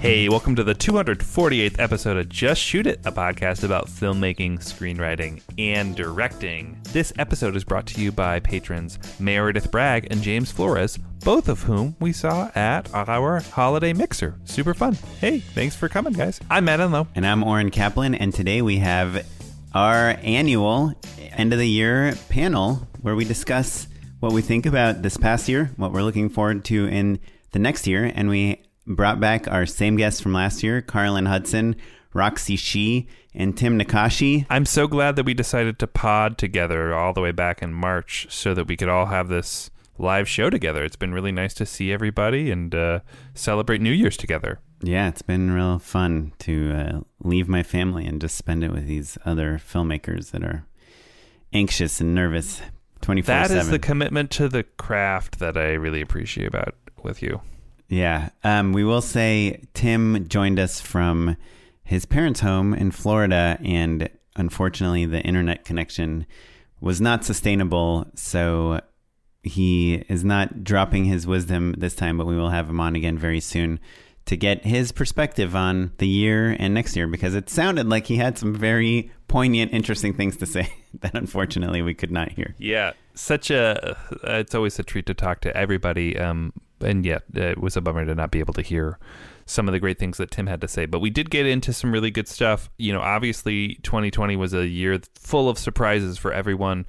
Hey, welcome to the 248th episode of Just Shoot It, a podcast about filmmaking, screenwriting, and directing. This episode is brought to you by patrons Meredith Bragg and James Flores, both of whom we saw at our holiday mixer. Super fun. Hey, thanks for coming, guys. I'm Matt Enlow. And I'm Oren Kaplan, and today we have our annual end of the year panel where we discuss what we think about this past year, what we're looking forward to in the next year, and we brought back our same guests from last year, Carlin Hudson, Roxy Shih, and Tim Nakashi. I'm so glad that we decided to pod together all the way back in March so that we could all have this live show together. It's been really nice to see everybody and uh, celebrate New Year's together. Yeah, it's been real fun to uh, leave my family and just spend it with these other filmmakers that are anxious and nervous 24 That 7. is the commitment to the craft that I really appreciate about with you. Yeah. Um, we will say Tim joined us from his parents' home in Florida, and unfortunately, the internet connection was not sustainable. So he is not dropping his wisdom this time, but we will have him on again very soon to get his perspective on the year and next year because it sounded like he had some very poignant, interesting things to say that unfortunately we could not hear. Yeah, such a. It's always a treat to talk to everybody. Um, and yet uh, it was a bummer to not be able to hear some of the great things that Tim had to say. But we did get into some really good stuff. You know, obviously 2020 was a year full of surprises for everyone.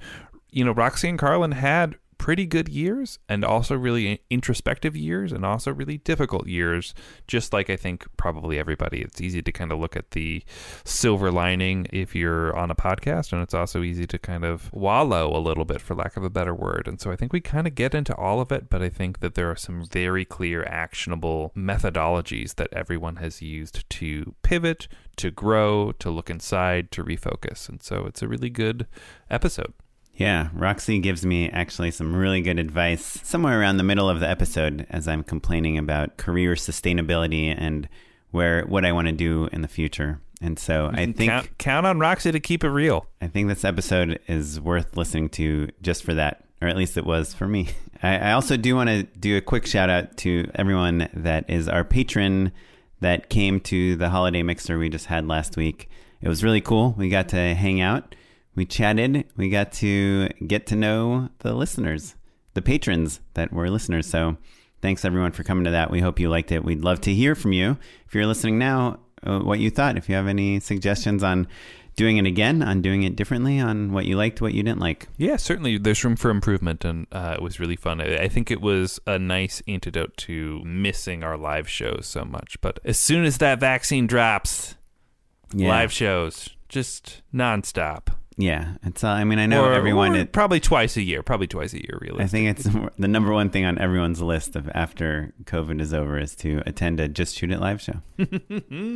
You know, Roxy and Carlin had pretty good years and also really introspective years and also really difficult years just like i think probably everybody. It's easy to kind of look at the silver lining if you're on a podcast and it's also easy to kind of wallow a little bit for lack of a better word. And so i think we kind of get into all of it but i think that there are some very clear actionable methodologies that everyone has used to pivot to grow to look inside to refocus. And so it's a really good episode yeah, Roxy gives me actually some really good advice somewhere around the middle of the episode as I'm complaining about career sustainability and where what I want to do in the future. And so mm-hmm. I think count, count on Roxy to keep it real. I think this episode is worth listening to just for that, or at least it was for me. I, I also do want to do a quick shout out to everyone that is our patron that came to the holiday mixer we just had last week. It was really cool. We got to hang out we chatted. We got to get to know the listeners, the patrons that were listeners. So thanks everyone for coming to that. We hope you liked it. We'd love to hear from you. If you're listening now, uh, what you thought. If you have any suggestions on doing it again, on doing it differently, on what you liked, what you didn't like. Yeah, certainly. There's room for improvement, and uh, it was really fun. I, I think it was a nice antidote to missing our live shows so much. But as soon as that vaccine drops, Yeah. live shows just nonstop. Yeah, it's. Uh, I mean, I know Or- everyone. or It, probably twice a year. Probably twice a year, really. I think it's the number one thing on everyone's list of after COVID is over is to attend a Just Shoot It live show.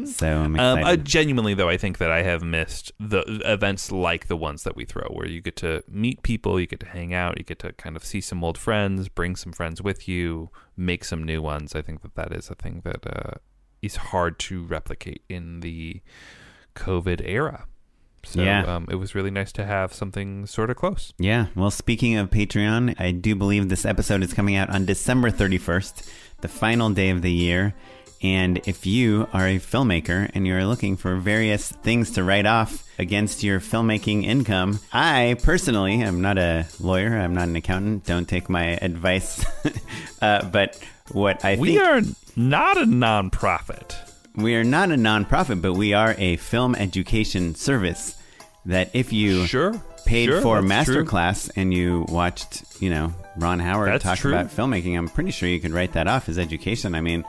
so I'm Um, excited. uh, genuinely, though, I think that I have missed the events like the ones that we throw, where you get to meet people, you get to hang out, you get to kind of see some old friends, bring some friends with you, make some new ones. I think that that is a thing that uh, is hard to replicate in the COVID era. So Yeah. um, it was really nice to have something sort of close. Yeah. Well, speaking of Patreon, I do believe this episode is coming out on December 31st, the final day of the year. And if you are a filmmaker and you're looking for various things to write off against your filmmaking income, I personally am not a lawyer, I'm not an accountant. Don't take my advice. uh, but what I We think We are not a nonprofit. we are not a nonprofit, but we are a film education service that if you Sure. paid Sure, for a masterclass and you watched, you know, Ron Howard That's talk true. about filmmaking, I'm pretty sure you could write that off as education. I mean,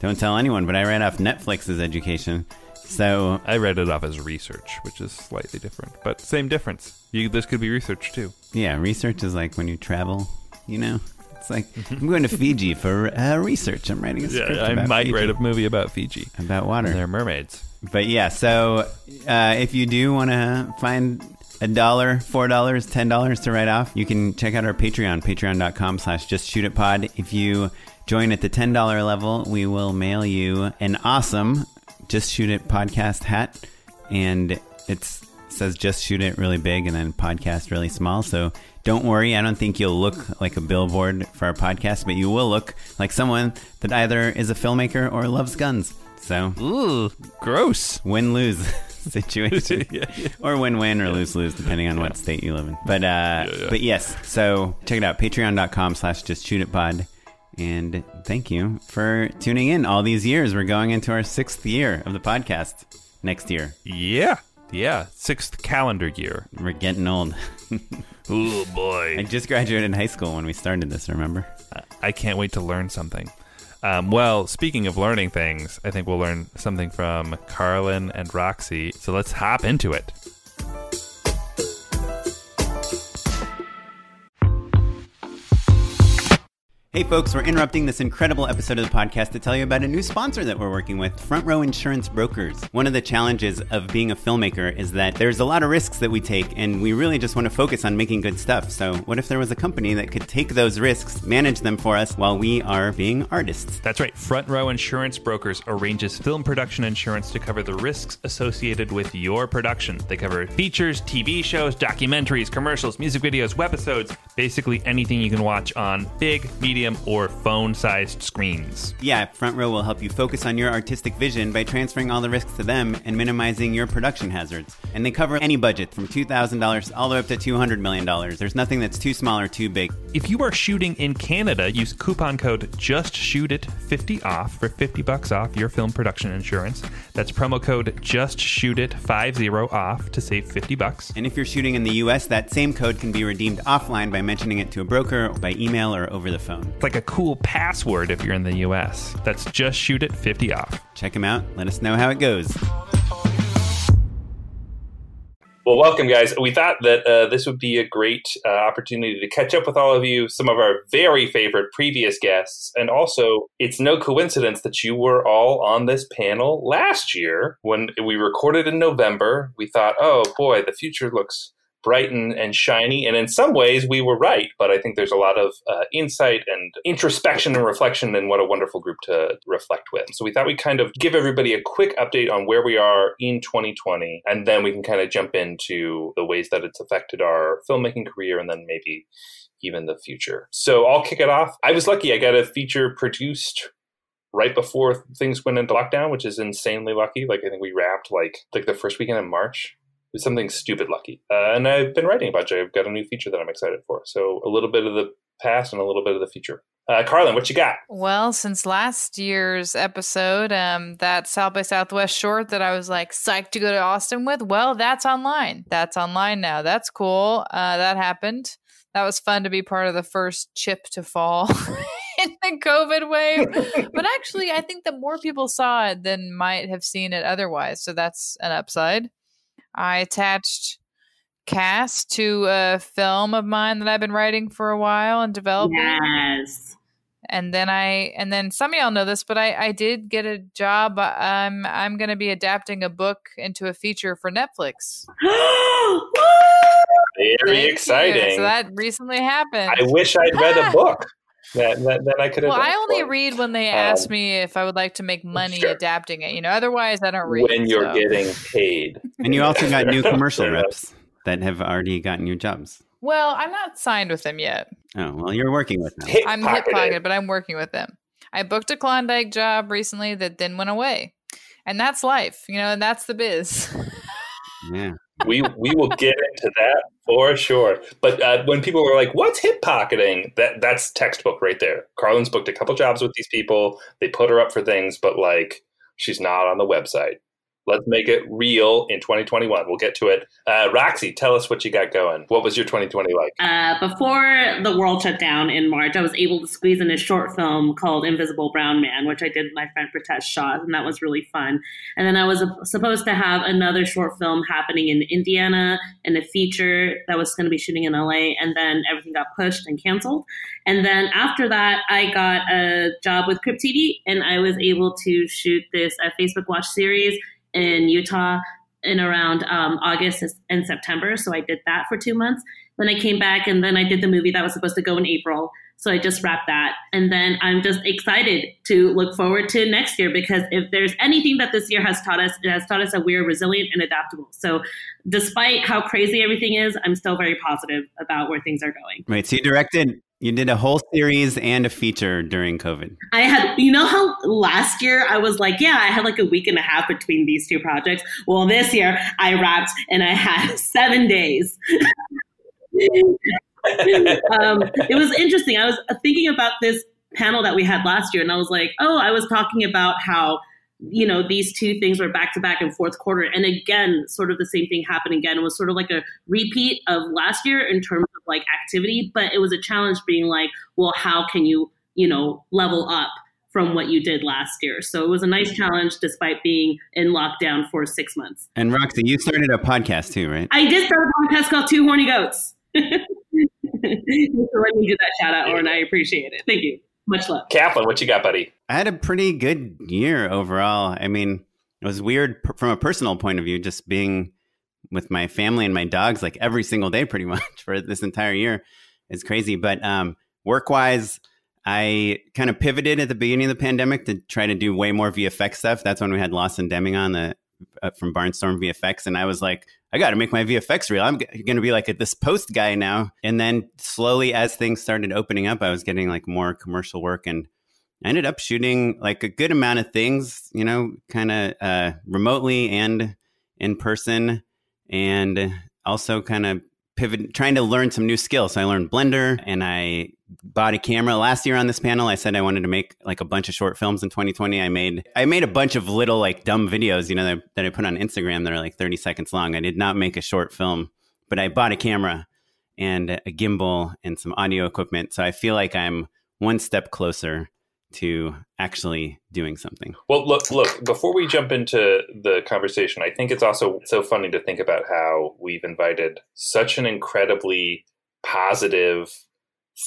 don't tell anyone, but I write off Netflix as education. So I read it off as research, which is slightly different, but same difference. You, this could be research too. yeah, research is like when you travel, you know. It's like I'm going to Fiji for uh, research. I'm writing a script Yeah, I might Fiji, write a movie about Fiji about water. and their mermaids. But yeah, so uh, if you do want to find a dollar, four dollars, ten dollars to write off, you can check out our Patreon, patreon.com slash just shoot it pod. If you join at the ten dollar level, we will mail you an awesome just shoot it podcast hat. And it's says just shoot it really big and then podcast really small. So don't worry, I don't think you'll look like a billboard for our podcast, but you will look like someone that either is a filmmaker or loves guns. So Ooh, gross. win lose situation Yeah, yeah. or win win or lose lose depending on what state you live in but uh but yes so check it out patreon.com slash just shoot it pod and thank you for tuning in all these years we're going into our sixth year of the podcast next year Yeah, yeah. Sixth calendar year. we're getting old Oh boy. i just graduated high school when we started this remember I can't wait to learn something. Um, well, speaking of learning things, I think we'll learn something from Carlin and Roxy. So let's hop into it. Hey folks, we're interrupting this incredible episode of the podcast to tell you about a new sponsor that we're working with, Front Row Insurance Brokers. One of the challenges of being a filmmaker is that there's a lot of risks that we take, and we really just want to focus on making good stuff. So, what if there was a company that could take those risks, manage them for us while we are being artists? That's right. Front Row Insurance Brokers arranges film production insurance to cover the risks associated with your production. They cover features, TV shows, documentaries, commercials, music videos, webisodes, basically anything you can watch on big, medium, or phone sized screens. Yeah, Front Row will help you focus on your artistic vision by transferring all the risks to them and minimizing your production hazards. And they cover any budget from $2,000 all the way up to $200 million. There's nothing that's too small or too big. If you are shooting in Canada, use coupon code JustShootIt50 off for 50 bucks off your film production insurance. That's promo code JustShootIt50 off to save 50 bucks. And if you're shooting in the US, that same code can be redeemed offline by mentioning it to a broker, by email, or over the phone. It's like a cool password if you're in the US. That's just shoot it 50 off. Check them out. Let us know how it goes. Well, welcome, guys. We thought that uh, this would be a great uh, opportunity to catch up with all of you, some of our very favorite previous guests. And also, it's no coincidence that you were all on this panel last year when we recorded in November. We thought, oh boy, the future looks bright and, and shiny. And in some ways, we were right. But I think there's a lot of uh, insight and introspection and reflection, and what a wonderful group to reflect with. So we thought we'd kind of give everybody a quick update on where we are in 2020, and then we can kind of jump into the ways that it's affected our filmmaking career, and then maybe even the future. So I'll kick it off. I was lucky; I got a feature produced right before things went into lockdown, which is insanely lucky. Like I think we wrapped like like the first weekend in March. Was something stupid lucky. Uh, and I've been writing about bunch. I've got a new feature that I'm excited for. So a little bit of the past and a little bit of the future. Uh, Carlin, what you got? Well, since last year's episode, um, that South by Southwest short that I was like psyched to go to Austin with, well, that's online. That's online now. That's cool. Uh, that happened. That was fun to be part of the first chip to fall in the COVID wave. but actually, I think that more people saw it than might have seen it otherwise. So that's an upside. I attached cast to a film of mine that I've been writing for a while and developing Yes. and then I and then some of y'all know this, but I I did get a job. I'm I'm going to be adapting a book into a feature for Netflix. Very Thank you. exciting. So that recently happened. I wish I'd read a book that, that, that I could have well, I only for. read when they Um, ask me if I would like to make money sure. adapting it. You know, otherwise I don't read. when you're so. getting paid. And you also got new commercial reps that have already gotten you jobs. Well, I'm not signed with them yet. Oh, well, you're working with them. Hip I'm hip pocketed. pocket, but I'm working with them. I booked a Klondike job recently that then went away. And that's life, you know, and that's the biz. Yeah. we we will get into that for sure. But uh, when people were like, "What's hip pocketing?" That that's textbook right there. Carlin's booked a couple jobs with these people. They put her up for things, but like she's not on the website. Let's make it real in 2021. We'll get to it. Uh, Roxy, tell us what you got going. What was your 2020 like? Uh, before the world shut down in March, I was able to squeeze in a short film called Invisible Brown Man, which I did with my friend Pritesh Shah, and that was really fun. And then I was supposed to have another short film happening in Indiana and a feature that was going to be shooting in LA, and then everything got pushed and canceled. And then after that, I got a job with Crypt TV, and I was able to shoot this uh, Facebook Watch series in Utah in around um, August and September. So I did that for two months. Then I came back and then I did the movie that was supposed to go in April. So I just wrapped that. And then I'm just excited to look forward to next year because if there's anything that this year has taught us, it has taught us that we are resilient and adaptable. So despite how crazy everything is, I'm still very positive about where things are going. Right. so you directed you did a whole series and a feature during COVID. I had, you know, how last year I was like, yeah, I had like a week and a half between these two projects. Well, this year I wrapped and I had seven days. um, it was interesting. I was thinking about this panel that we had last year, and I was like, oh, I was talking about how you know these two things were back to back in fourth quarter and again sort of the same thing happened again it was sort of like a repeat of last year in terms like activity but it was a challenge being like well how can you you know level up from what you did last year? So it was a nice challenge despite being in lockdown for six months. And roxy you started a podcast too right? I did start a podcast called two horny goats. So let me do that shout out or i appreciate it. Thank you. Much love. Kaplan, what you got, buddy? I had a pretty good year overall. I mean, it was weird from a personal point of view, just being with my family and my dogs like every single day, pretty much for this entire year. It's crazy. But um, work wise, I kind of pivoted at the beginning of the pandemic to try to do way more VFX stuff. That's when we had Lawson Deming on the uh, from Barnstorm VFX, and I was like, I got to make my VFX real. I'm g- to be like a, this post guy now. And then slowly, as things started opening up, I was getting like more commercial work, and I ended up shooting like a good amount of things, you know, kind of uh, remotely and in person, and also kind of pivot, trying to learn some new skills. So I learned Blender, and I bought a camera last year on this panel. I said I wanted to make like a bunch of short films in 2020. I made I made a bunch of little like dumb videos, you know, that, that I put on Instagram that are like 30 seconds long. I did not make a short film, but I bought a camera and a gimbal and some audio equipment. So I feel like I'm one step closer to actually doing something. Well, look, look, before we jump into the conversation, I think it's also so funny to think about how we've invited such an incredibly positive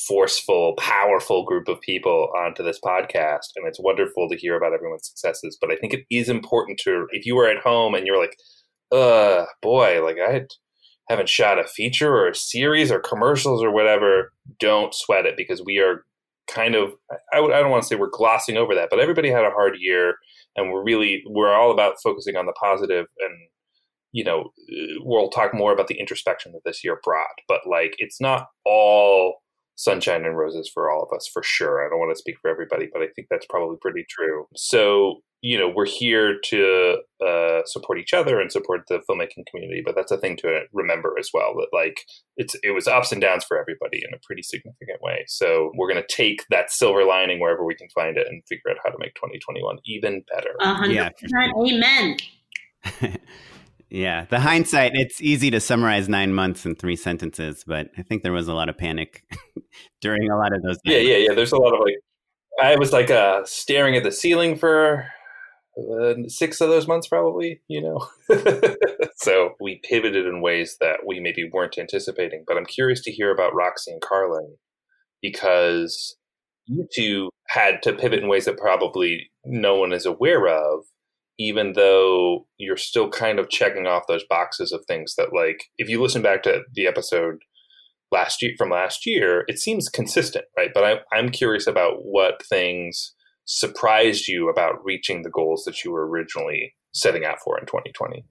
forceful, powerful group of people onto this podcast. And it's wonderful to hear about everyone's successes. But I think it is important to, if you were at home and you're like, uh, boy, like I haven't shot a feature or a series or commercials or whatever, don't sweat it because we are kind of, I, I don't want to say we're glossing over that, but everybody had a hard year and we're really, we're all about focusing on the positive and you know, we'll talk more about the introspection that this year brought, but like it's not all sunshine and roses for all of us for sure. I don't want to speak for everybody, but I think that's probably pretty true. So, you know, we're here to uh, support each other and support the filmmaking community, but that's a thing to remember as well that like it's it was ups and downs for everybody in a pretty significant way. So we're going to take that silver lining wherever we can find it and figure out how to make 2021 even better. 100%. Yeah. Amen. Yeah, the hindsight, it's easy to summarize nine months in three sentences, but I think there was a lot of panic during a lot of those. Yeah, yeah, yeah. There's a lot of like, I was like uh, staring at the ceiling for uh, six of those months, probably, you know. so we pivoted in ways that we maybe weren't anticipating. But I'm curious to hear about Roxy and Carlin because you two had to pivot in ways that probably no one is aware of even though you're still kind of checking off those boxes of things that like if you listen back to the episode last year from last year it seems consistent right? But I, i'm curious about what things surprised you about reaching the goals that you were originally setting out for in 2020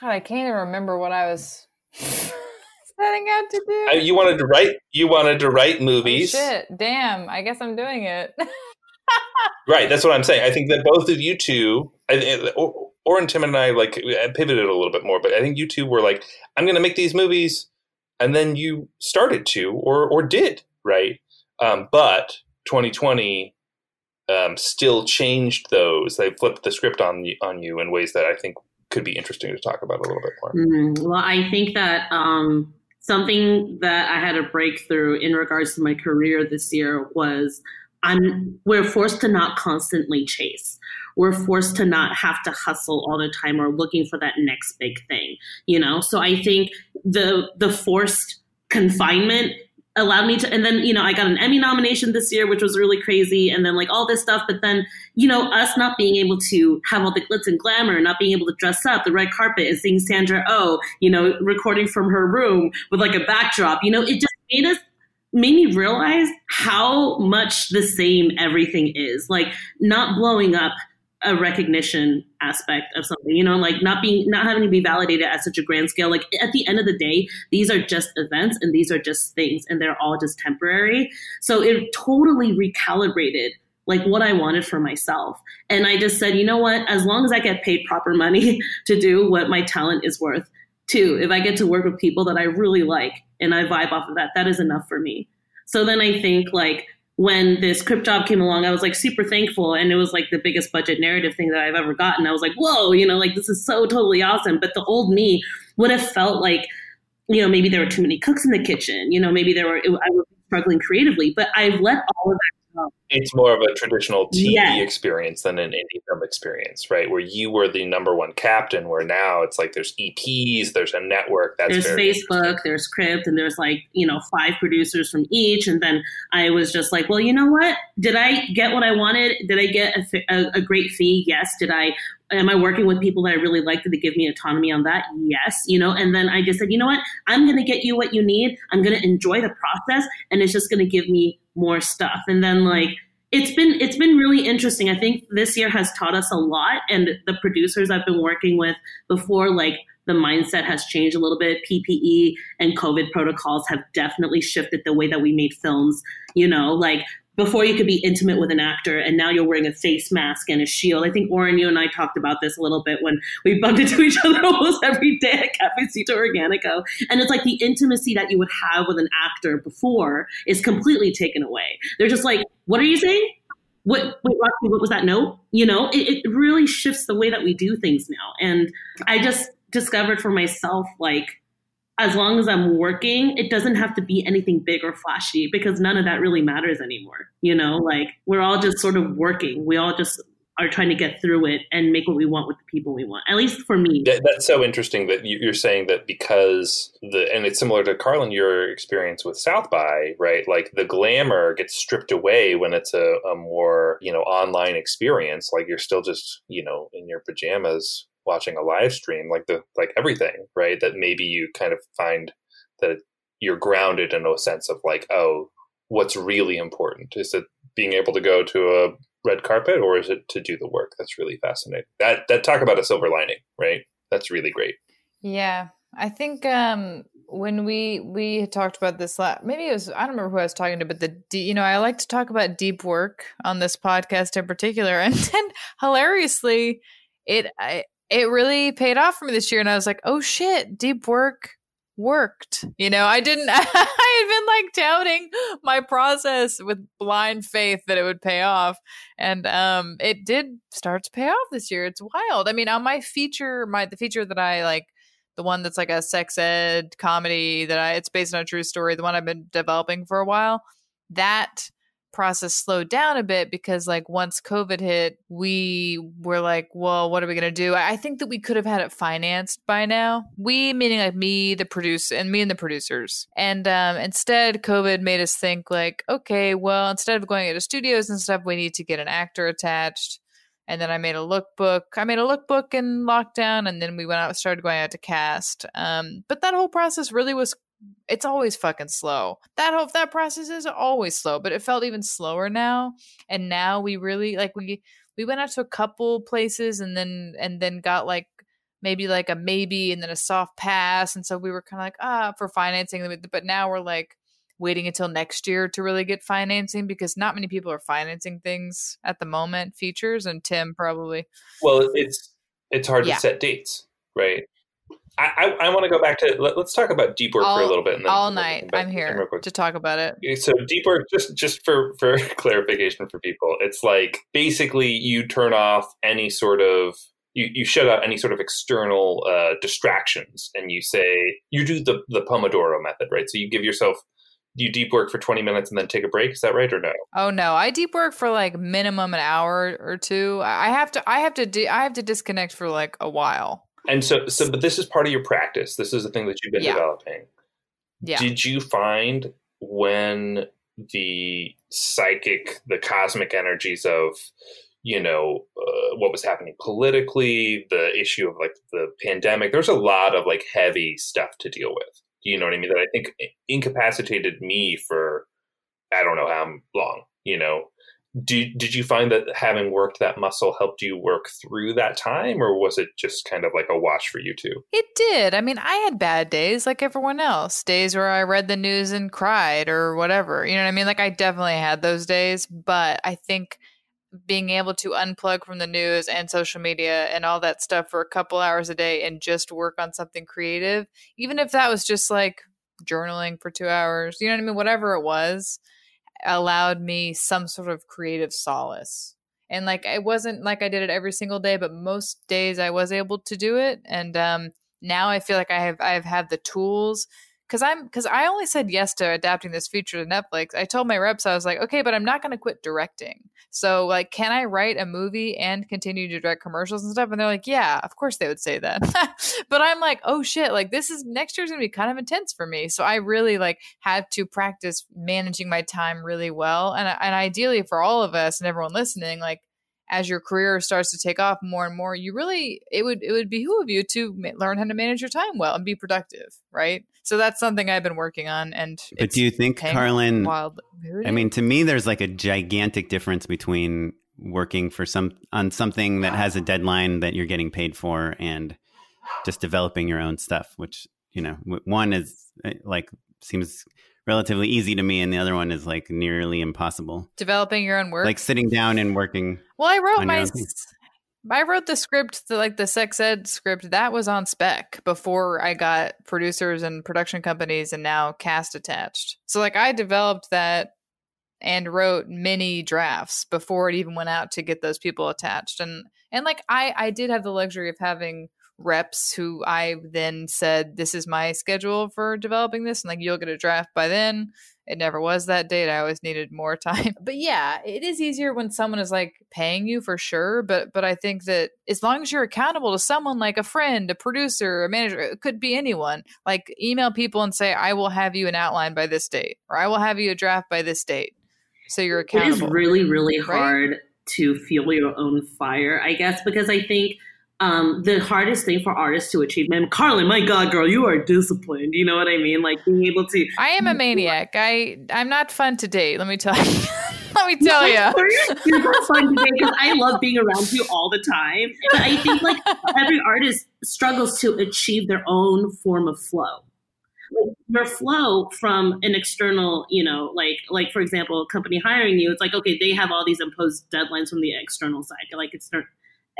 god i can't even remember what i was setting out to do. Uh, you wanted to write you wanted to write movies. oh, shit. Damn i guess i'm doing it. Right. That's what I'm saying. I think that both of you two, or, or Tim and I, like pivoted a little bit more, but I think you two were like, I'm going to make these movies, and then you started to, or or did, right? Um, but 2020 um, still changed those. They flipped the script on on you in ways that I think could be interesting to talk about a little bit more. Mm, well, I think that um, something that I had a breakthrough in regards to my career this year was I'm we're forced to not constantly chase. We're forced to not have to hustle all the time or looking for that next big thing, you know? So I think the the forced confinement allowed me to and then you know i got an emmy nomination this year which was really crazy and then like all this stuff but then you know us not being able to have all the glitz and glamour not being able to dress up the red carpet and seeing sandra oh you know recording from her room with like a backdrop you know it just made us made me realize how much the same everything is like not blowing up a recognition aspect of something you know like not being not having to be validated at such a grand scale like at the end of the day these are just events and these are just things and they're all just temporary so it totally recalibrated like what I wanted for myself. And I just said, you know what? As long as I get paid proper money to do what my talent is worth, too, if I get to work with people that I really like and I vibe off of that, that is enough for me. So then I think like when this crypt job came along, I was like super thankful. And it was like the biggest budget narrative thing that I've ever gotten. I was like, whoa, you know, like this is so totally awesome. But the old me would have felt like, you know, maybe there were too many cooks in the kitchen. You know, maybe there were, I was struggling creatively. But I've let all of that it's more of a traditional TV experience than an indie film experience, right? Where you were the number one captain, where now it's like there's EPs, there's a network. That's there's Facebook, there's Crypt, and there's like you know five producers from each. And then I was just like, well, you know what? Did I get what I wanted? Did I get a, a, a great fee? Yes. Did I am I working with people that I really like? Did they give me autonomy on that? Yes, you know. And then I just said, you know what? I'm going to get you what you need. I'm going to enjoy the process, and it's just going to give me more stuff. And then like it's been it's been really interesting. I think this year has taught us a lot, and the producers I've been working with before, like the mindset has changed a little bit. PPE and COVID protocols have definitely shifted the way that we made films. You know, like before you could be intimate with an actor and now you're wearing a face mask and a shield. I think Oren, you and I talked about this a little bit when we bumped into each other almost every day at Cafecito Organico. And it's like the intimacy that you would have with an actor before is completely taken away. They're just like, what are you saying? What, wait, what was that note? You know, it, it really shifts the way that we do things now. And I just discovered for myself, like, as long as I'm working, it doesn't have to be anything big or flashy because none of that really matters anymore. You know, like we're all just sort of working. We all just are trying to get through it and make what we want with the people we want. At least for me. that's so interesting that you're saying that because the and it's similar to Carlin your experience with South by right. Like the glamour gets stripped away when it's a, a more you know online experience. Like you're still just you know in your pajamas watching a live stream, like the like everything, right? That maybe you kind of find that you're grounded in a sense of like, oh, what's really important? Is it being able to go to a red carpet or is it to do the work? That's really fascinating. That that talk about a silver lining, right? That's really great. Yeah. I think um when we we talked about this last, maybe it was I don't remember who I was talking to, but the you know I like to talk about deep work on this podcast in particular, and then hilariously, it I, it really paid off for me this year. And I was like, oh shit, deep work worked. You know, I didn't, I had been like doubting my process with blind faith that it would pay off. And um, it did start to pay off this year. It's wild. I mean, on my feature, my, the feature that I like, the one that's like a sex ed comedy that I, it's based on a true story, the one I've been developing for a while, that process slowed down a bit because like once covid hit we were like well what are we going to do i think that we could have had it financed by now we meaning like me the producer and me and the producers and um, instead covid made us think like okay well instead of going into studios and stuff we need to get an actor attached and then I made a lookbook. I made a lookbook in lockdown, and then we went out, started going out to cast. Um, but that whole process really was it's always fucking slow. That whole that process is always slow, but it felt even slower now. And now we really like we we went out to a couple places and then and then got like maybe like a maybe and then a soft pass and so we were kind of like ah for financing but now we're like waiting until next year to really get financing because not many people are financing things at the moment, features, and Tim probably. Well, it's it's hard Yeah. to set dates, right? I I, I want to go back to let, us talk about deep work for a little bit. And then All and then we night, I'm to Tim real here to talk about it. So deep work, just just for for clarification for people, it's like basically you turn off any sort of you, you shut out any sort of external uh, distractions, and you say you do the the Pomodoro method, right? So you give yourself you deep work for twenty minutes and then take a break. Is that right or no? Oh no, I deep work for like minimum an hour or two. I I have to, I have to, de- I have to disconnect for like a while. And so so, but this is part of your practice. This is the thing that you've been Yeah. developing. Yeah. Did you find when the psychic, the cosmic energies of, you know, uh, what was happening politically, the issue of like the pandemic, there's a lot of like heavy stuff to deal with. Do you know what I mean? That I think incapacitated me for I don't know how long, you know. Did, did you find that having worked that muscle helped you work through that time, or was it just kind of like a wash for you too? It did. I mean, I had bad days like everyone else. Days where I read the news and cried or whatever. You know what I mean? Like I definitely had those days, but I think being able to unplug from the news and social media and all that stuff for a couple hours a day and just work on something creative, even if that was just like journaling for 2 hours, you know what I mean, whatever it was, allowed me some sort of creative solace. And like it wasn't like I did it every single day, but most days I was able to do it and um now I feel like I have I have had the tools because I'm because I only said yes to adapting this feature to Netflix. I told my reps I was like, okay, but I'm not going to quit directing. So like, can I write a movie and continue to direct commercials and stuff? And they're like, yeah, of course they would say that. but I'm like, oh shit, like this is next year's gonna be kind of intense for me. So I really like had to practice managing my time really well, and and ideally for all of us and everyone listening, like as your career starts to take off more and more, you really it would it would behoove you to ma- learn how to manage your time well and be productive, right? So that's something I've been working on. And But it's do you think, Carlin? wild? I mean, to me, there's like a gigantic difference between working for some on something that has a deadline that you're getting paid for and just developing your own stuff. Which you know, one is eh, like seems relatively easy to me, and the other one is like nearly impossible. developing your own work. Like sitting down and working. Well, I wrote my own thing. s- I wrote the script, the, like the sex ed script, that was on spec before I got producers and production companies and now cast attached. So like I developed that and wrote many drafts before it even went out to get those people attached. And and like I I did have the luxury of having reps who I then said this is my schedule for developing this and like you'll get a draft by then. It never was that date. I always needed more time. But yeah, it is easier when someone is like paying you for sure. But but I think that as long as you're accountable to someone like a friend, a producer, a manager, it could be anyone. Like email people and say, I will have you an outline by this date, or I will have you a draft by this date. So you're accountable. It is really, really right? hard to fuel your own fire, I guess, because I think um, the hardest thing for artists to achieve, man, Carlin, my God, girl, you are disciplined. You know what I mean? Like being able to. I am a maniac. I I'm not fun to date. Let me tell you. let me tell you. We're super fun today because I love being around you all the time. But I think like every artist struggles to achieve their own form of flow. Like your flow from an external, you know, like like for example, a company hiring you, it's like okay, they have all these imposed deadlines from the external side. Like it's not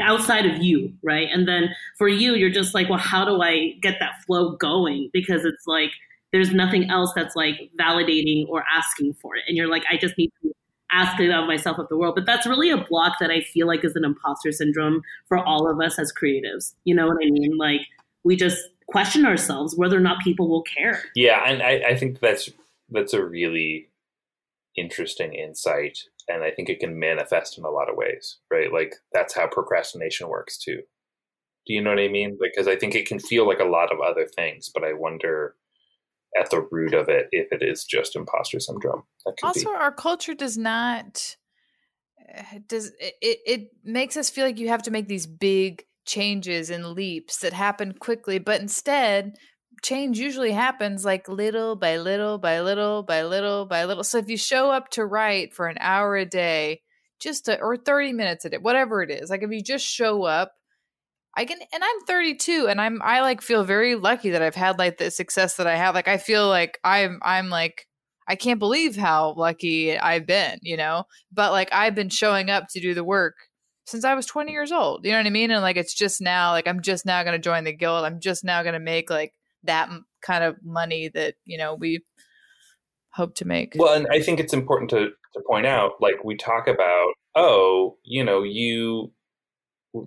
outside of you, right? And then for you, you're just like, well, how do I get that flow going? Because it's like there's nothing else that's like validating or asking for it. And you're like, I just need to ask it of myself of the world. But that's really a block that I feel like is an imposter syndrome for all of us as creatives. You know what I mean? Like we just question ourselves whether or not people will care. Yeah, and I, I think that's that's a really interesting insight, and I think it can manifest in a lot of ways, right? Like that's how procrastination works too. Do you know what I mean? Because I think it can feel like a lot of other things, but I wonder at the root of it if it is just imposter syndrome. Also be. our culture does not uh, does it it makes us feel like you have to make these big changes and leaps that happen quickly but instead change usually happens like little by little by little by little by little so if you show up to write for an hour a day just to, or 30 minutes a day whatever it is like if you just show up I can, and I'm 32, and I'm, I like feel very lucky that I've had like the success that I have. Like, I feel like I'm, I'm like, I can't believe how lucky I've been, you know? But like I've been showing up to do the work since I was 20 years old. You know what I mean? And like it's just now, like I'm just now going to join the guild. I'm just now going to make like that kind of money that, you know, we hope to make. Well, and I think it's important to, to point out like we talk about, oh, you know, you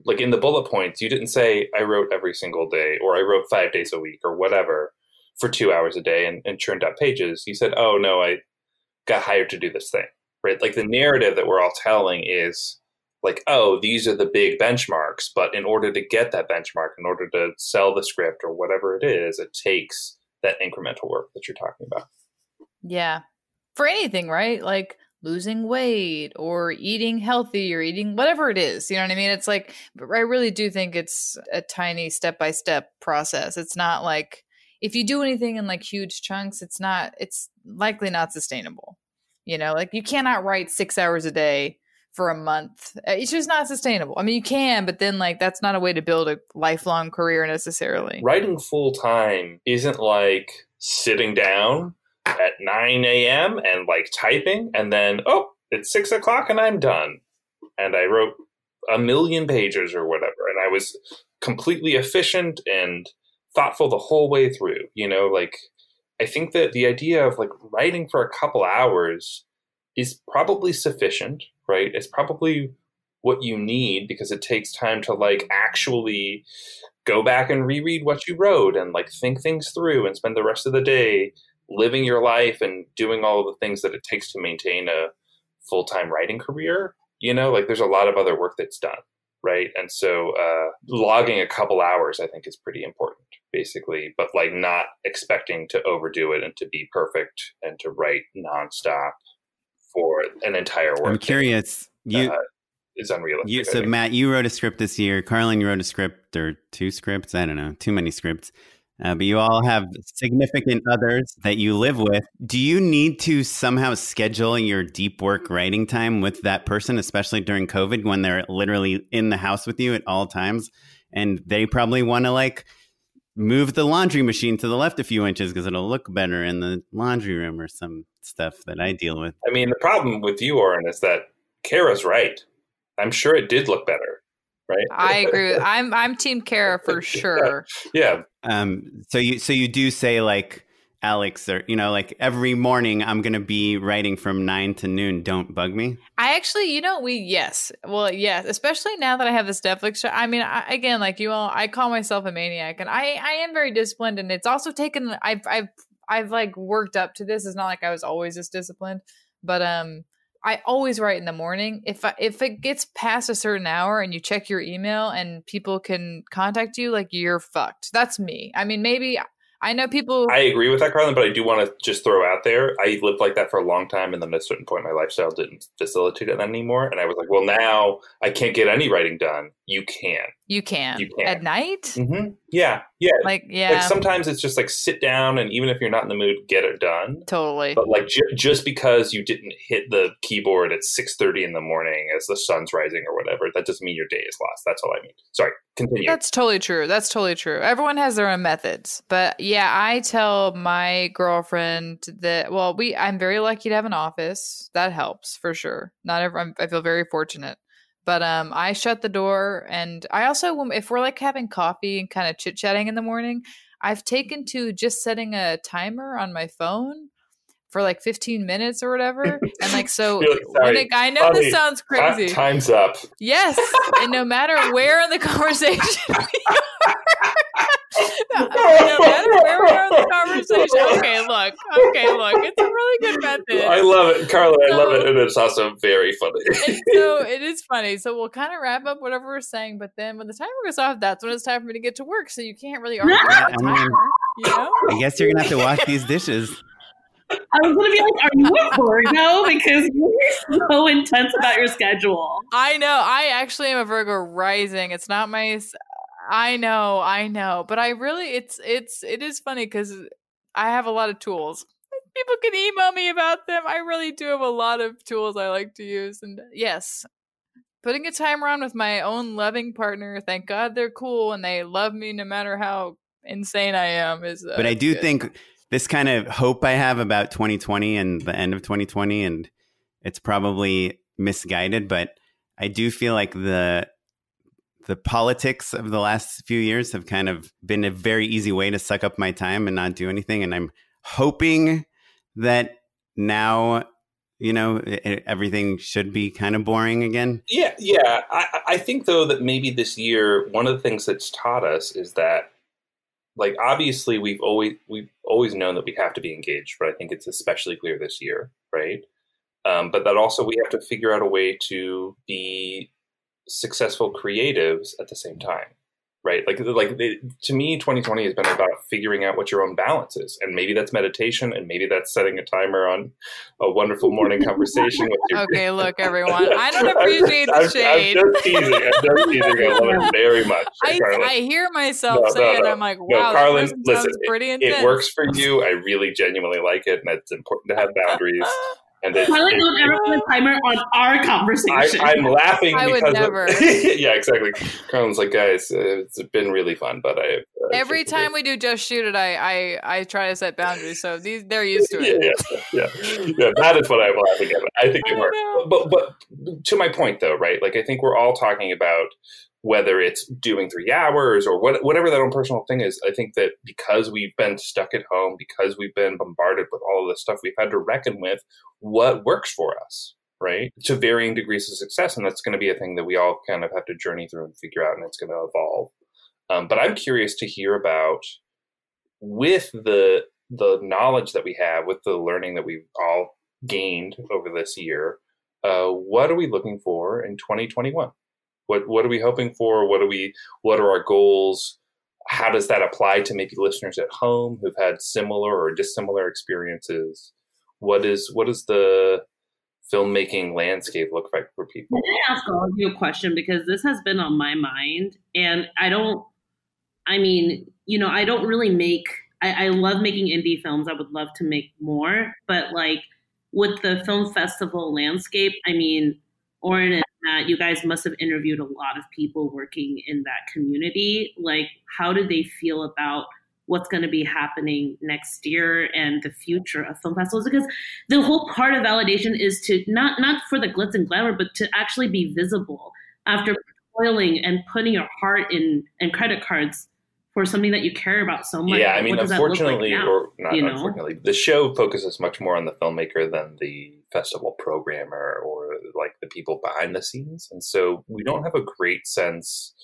like in the bullet points, you didn't say I wrote every single day or I wrote five days a week or whatever for two hours a day and, and churned out pages. You said, oh, no, I got hired to do this thing, right? Like the narrative that we're all telling is like, oh, these are the big benchmarks. But in order to get that benchmark, in order to sell the script or whatever it is, it takes that incremental work that you're talking about. Yeah. For anything, right? Like losing weight or eating healthy or eating whatever it is. You know what I mean? It's like, I really do think it's a tiny step by step process. It's not like, if you do anything in like huge chunks, it's not, it's likely not sustainable. You know, like you cannot write six hours a day for a month. Uh, it's just not sustainable. I mean, you can, but then like that's not a way to build a lifelong career necessarily. Writing full time isn't like sitting down at 9 a.m. and like typing, and then, oh, it's six o'clock and I'm done. And I wrote a million pages or whatever. And I was completely efficient and thoughtful the whole way through. You know, like, I think that the idea of like writing for a couple hours is probably sufficient, right? It's probably what you need because it takes time to like actually go back and reread what you wrote and like think things through and spend the rest of the day living your life and doing all the things that it takes to maintain a full-time writing career you know like there's a lot of other work that's done right and so uh, logging a couple hours i think is pretty important basically but like not expecting to overdo it and to be perfect and to write nonstop for an entire work i'm curious you uh, is unrealistic you, so matt you wrote a script this year carlin you wrote a script or two scripts i don't know too many scripts uh, but you all have significant others that you live with. Do you need to somehow schedule your deep work writing time with that person, especially during COVID when they're literally in the house with you at all times? And they probably want to like move the laundry machine to the left a few inches because it'll look better in the laundry room or some stuff that I deal with. I mean, the problem with you, Oren, is that Kara's right. I'm sure it did look better right? I agree. I'm I'm Team Kara for sure. yeah. Um. So you so you do say like Alex or you know like every morning I'm gonna be writing from nine to noon. Don't bug me. I actually, you know, we yes, well, yes, especially now that I have this Netflix show. I mean, I, again, like you all, I call myself a maniac, and I I am very disciplined, and it's also taken. I've I've I've like worked up to this. It's not like I was always this disciplined, but um I always write in the morning. If I, if it gets past a certain hour and you check your email and people can contact you, like you're fucked. That's me. I mean, maybe I know people. I agree with that, Carlin, but I do want to just throw out there. I lived like that for a long time, and then at a certain point, my lifestyle didn't facilitate it anymore. And I was like, well, now I can't get any writing done. You can. You can. You can at night. Mm-hmm. Yeah, yeah. Like yeah. Like sometimes it's just like sit down, and even if you're not in the mood, get it done. Totally. But like ju- just because you didn't hit the keyboard at six thirty in the morning as the sun's rising or whatever, that doesn't mean your day is lost. That's all I mean. Sorry. Continue. That's totally true. That's totally true. Everyone has their own methods, but yeah, I tell my girlfriend that. Well, we. I'm very lucky to have an office. That helps for sure. Not everyone. I feel very fortunate. But um, I shut the door, and I also, if we're like having coffee and kind of chit chatting in the morning, I've taken to just setting a timer on my phone for like 15 minutes or whatever. And like, so when it, I know this sounds crazy. Time's up. Yes. and no matter where in the conversation no matter where we are in the conversation. Okay, look. Okay, look. It's a really good method. I love it, Carla. So, I love it, and it's also very funny. so it is funny. So we'll kind of wrap up whatever we're saying, but then when the timer goes off, that's when it's time for me to get to work. So you can't really argue about the timer. You know? I guess you're gonna have to wash these dishes. I was gonna be like, "Are you a Virgo?" Because you're so intense about your schedule. I know. I actually am a Virgo rising. It's not my I know, I know, but I really it's it's it is funny because I have a lot of tools. People can email me about them. I really do have a lot of tools I like to use, and yes, putting a timer on with my own loving partner. Thank God they're cool and they love me no matter how insane I am. Is uh, but I do good. think this kind of hope I have about 2020 and the end of 2020, and it's probably misguided, but I do feel like the the politics of the last few years have kind of been a very easy way to suck up my time and not do anything. And I'm hoping that now, you know, everything should be kind of boring again. Yeah, yeah. I, I think though that maybe this year, one of the things that's taught us is that, like, obviously we've always we've always known that we have to be engaged, but I think it's especially clear this year, right? Um, but that also we have to figure out a way to be successful creatives at the same time right? Like like to me 2020 has been about figuring out what your own balance is. And maybe that's meditation and maybe that's setting a timer on a wonderful morning conversation with your okay look everyone. I don't appreciate the shade I'm, I'm just teasing i'm just teasing. I love it very much. I, I hear myself no, saying no, no. i'm like wow no, Carlin, listen intense. it works for you. I really genuinely like it and it's important to have boundaries And it's, Probably don't ever put a timer on our conversation. I, am laughing I because would never. Of, yeah, exactly. Carlin's like, guys, uh, it's been really fun, but I uh, every time we do just shoot it, I, I I try to set boundaries, so these they're used to it. Yeah, yeah, yeah. yeah that is what I'm laughing at. I think it works. But but to my point though, right? Like I think we're all talking about whether it's doing three hours or what, whatever that own personal thing is, I think that because we've been stuck at home, because we've been bombarded with all of this stuff, we've had to reckon with what works for us, right? To varying degrees of success. And that's going to be a thing that we all kind of have to journey through and figure out, and it's going to evolve. Um, but I'm curious to hear about with the the knowledge that we have, with the learning that we've all gained over this year, uh, what are we looking for in 2021? What what are we hoping for? What are we what are our goals? How does that apply to maybe listeners at home who've had similar or dissimilar experiences? What is what is the filmmaking landscape look like for people? Can I ask all of you a question because this has been on my mind, and I don't. I mean, you know, I don't really make. I, I love making indie films. I would love to make more, but like with the film festival landscape, I mean, Oren that you guys must have interviewed a lot of people working in that community. Like, how do they feel about what's going to be happening next year and the future of film festivals? Because the whole part of validation is to not not for the glitz and glamour, but to actually be visible after toiling and putting your heart in and credit cards for something that you care about so much. Yeah, I mean, unfortunately, like now, or not unfortunately, know? the show focuses much more on the filmmaker than the festival programmer or like the people behind the scenes. And so we don't have a great sense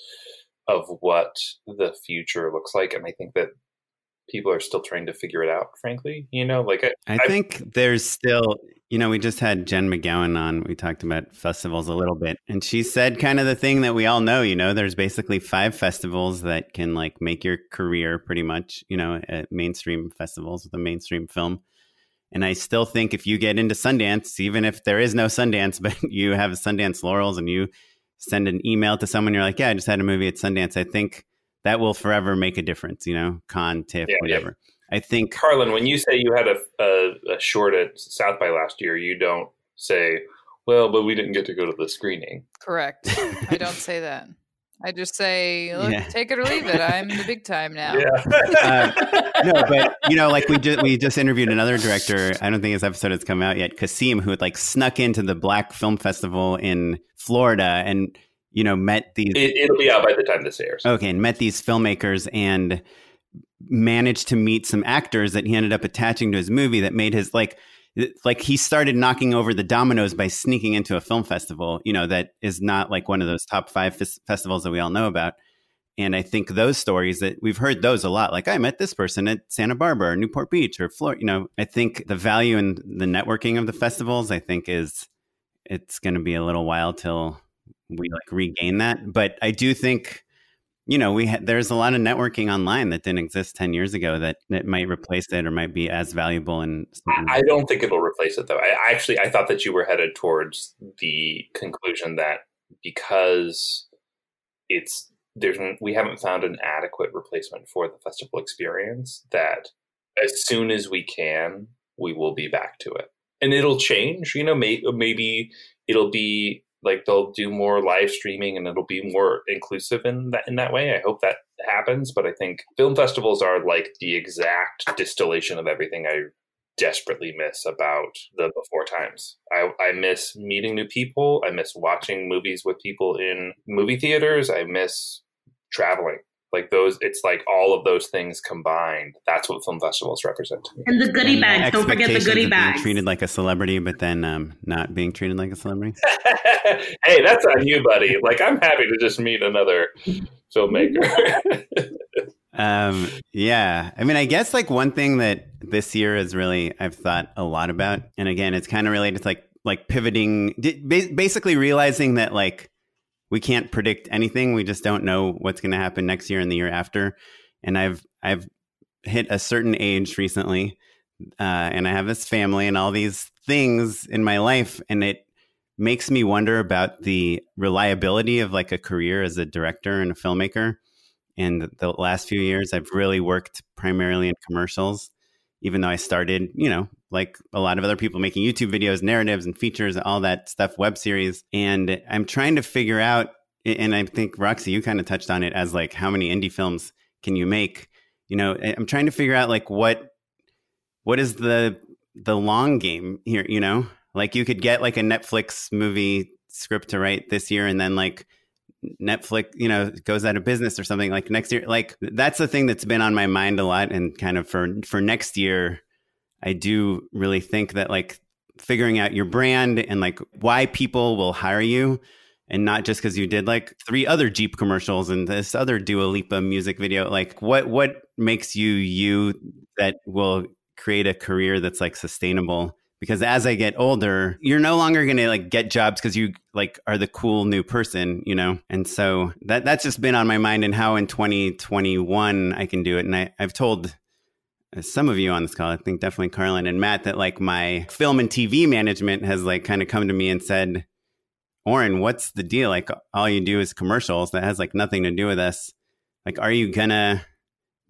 of what the future looks like. And I think that people are still trying to figure it out, frankly. You know, like I, I think there's still, you know, we just had Jen McGowan on. We talked about festivals a little bit, and she said kind of the thing that we all know. You know, there's basically five festivals that can like make your career pretty much. You know, at mainstream festivals with a mainstream film. And I still think if you get into Sundance, even if there is no Sundance, but you have Sundance laurels and you send an email to someone, you're like, yeah, I just had a movie at Sundance. I think that will forever make a difference, you know, con, TIFF, yeah, whatever. Yeah. I think. Carlin, when you say you had a, a, a short at South by last year, you don't say, well, but we didn't get to go to the screening. Correct. I don't say that. I just say, Look, yeah. take it or leave it. I'm the big time now. Yeah. uh, no, but you know, like we just we just interviewed another director. I don't think his episode has come out yet. Kasim, who had like snuck into the Black Film Festival in Florida and you know met these. It, will be out by the time this airs. Okay, and met these filmmakers and managed to meet some actors that he ended up attaching to his movie that made his like like he started knocking over the dominoes by sneaking into a film festival, you know, that is not like one of those top five f- festivals that we all know about. And I think those stories that we've heard those a lot, like I met this person at Santa Barbara or Newport Beach or Florida, you know, I think the value in the networking of the festivals, I think is it's going to be a little while till we like regain that. But I do think you know, we ha- there's a lot of networking online that didn't exist 10 years ago that, that might replace it or might be as valuable. And I don't think it'll replace it though. I actually, I thought that you were headed towards the conclusion that because it's, there's, we haven't found an adequate replacement for the festival experience that as soon as we can, we will be back to it and it'll change, you know, may, maybe it'll be like they'll do more live streaming and it'll be more inclusive in that in that way. I hope that happens, but I think film festivals are like the exact distillation of everything I desperately miss about the before times. I, I miss meeting new people. I miss watching movies with people in movie theaters. I miss traveling. Like those, it's like all of those things combined. That's what film festivals represent. And the goodie bags. Don't forget the Expectations goodie of being bags. treated like a celebrity, but then um, not being treated like a celebrity. hey, that's on you, buddy. Like I'm happy to just meet another filmmaker. Um, yeah. I mean, I guess like one thing that this year is really I've thought a lot about, and again, it's kind of related to like like pivoting, basically realizing that like we can't predict anything. We just don't know what's going to happen next year and the year after. And I've I've hit a certain age recently, uh, and I have this family and all these things in my life, and it makes me wonder about the reliability of like a career as a director and a filmmaker. And the last few years, I've really worked primarily in commercials, even though I started, you know, like a lot of other people making YouTube videos, narratives and features, all that stuff, web series. And I'm trying to figure out, and I think Roxy, you kind of touched on it as like how many indie films can you make? You know, I'm trying to figure out like what what is the the long game here, you know? Like you could get like a Netflix movie script to write this year and then like Netflix, you know, goes out of business or something like next year. Like that's the thing that's been on my mind a lot and kind of for for next year I do really think that like figuring out your brand and like why people will hire you and not just because you did like three other Jeep commercials and this other Dua Lipa music video. Like what what makes you you that will create a career that's like sustainable? Because as I get older, you're no longer gonna like get jobs because you like are the cool new person, you know. And so that that's just been on my mind and how in 2021 I can do it. And I, I've told some of you on this call, I think definitely Carlin and Matt, that like my film and TV management has like kind of come to me and said, Oren, what's the deal? Like all you do is commercials that has like nothing to do with us. Like, are you gonna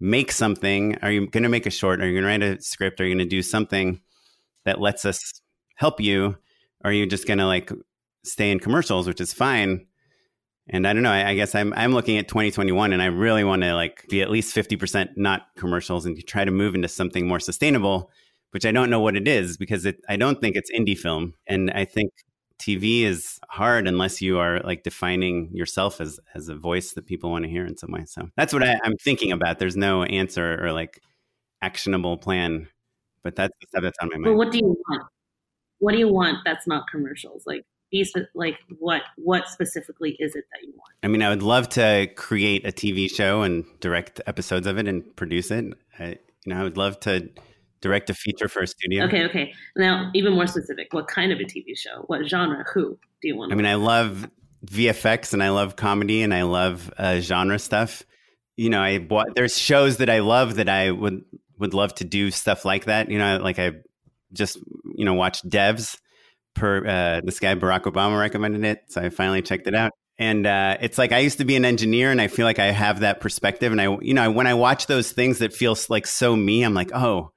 make something? Are you gonna make a short? Are you gonna write a script? Are you gonna do something that lets us help you? Or are you just gonna like stay in commercials, which is fine? And I don't know. I, I guess I'm I'm looking at 2021, and I really want to like be at least 50 percent not commercials, and try to move into something more sustainable. Which I don't know what it is because it, I don't think it's indie film, and I think TV is hard unless you are like defining yourself as as a voice that people want to hear in some way. So that's what I, I'm thinking about. There's no answer or like actionable plan, but that's the stuff that's on my mind. But what do you want? What do you want that's not commercials? Like be like what what specifically is it that you want? I mean, I would love to create a TV show and direct episodes of it and produce it. I, you know, I would love to direct a feature for a studio. Okay, okay. Now, even more specific, what kind of a TV show? What genre? Who do you want? I mean, I love VFX and I love comedy and I love uh, genre stuff. You know, I there's shows that I love that I would would love to do stuff like that. You know, like I just you know watched Devs per uh, this guy Barack Obama recommended it, so I finally checked it out. And uh, it's like I used to be an engineer, and I feel like I have that perspective. And I, you know, when I watch those things that feels like so me, I'm like, oh,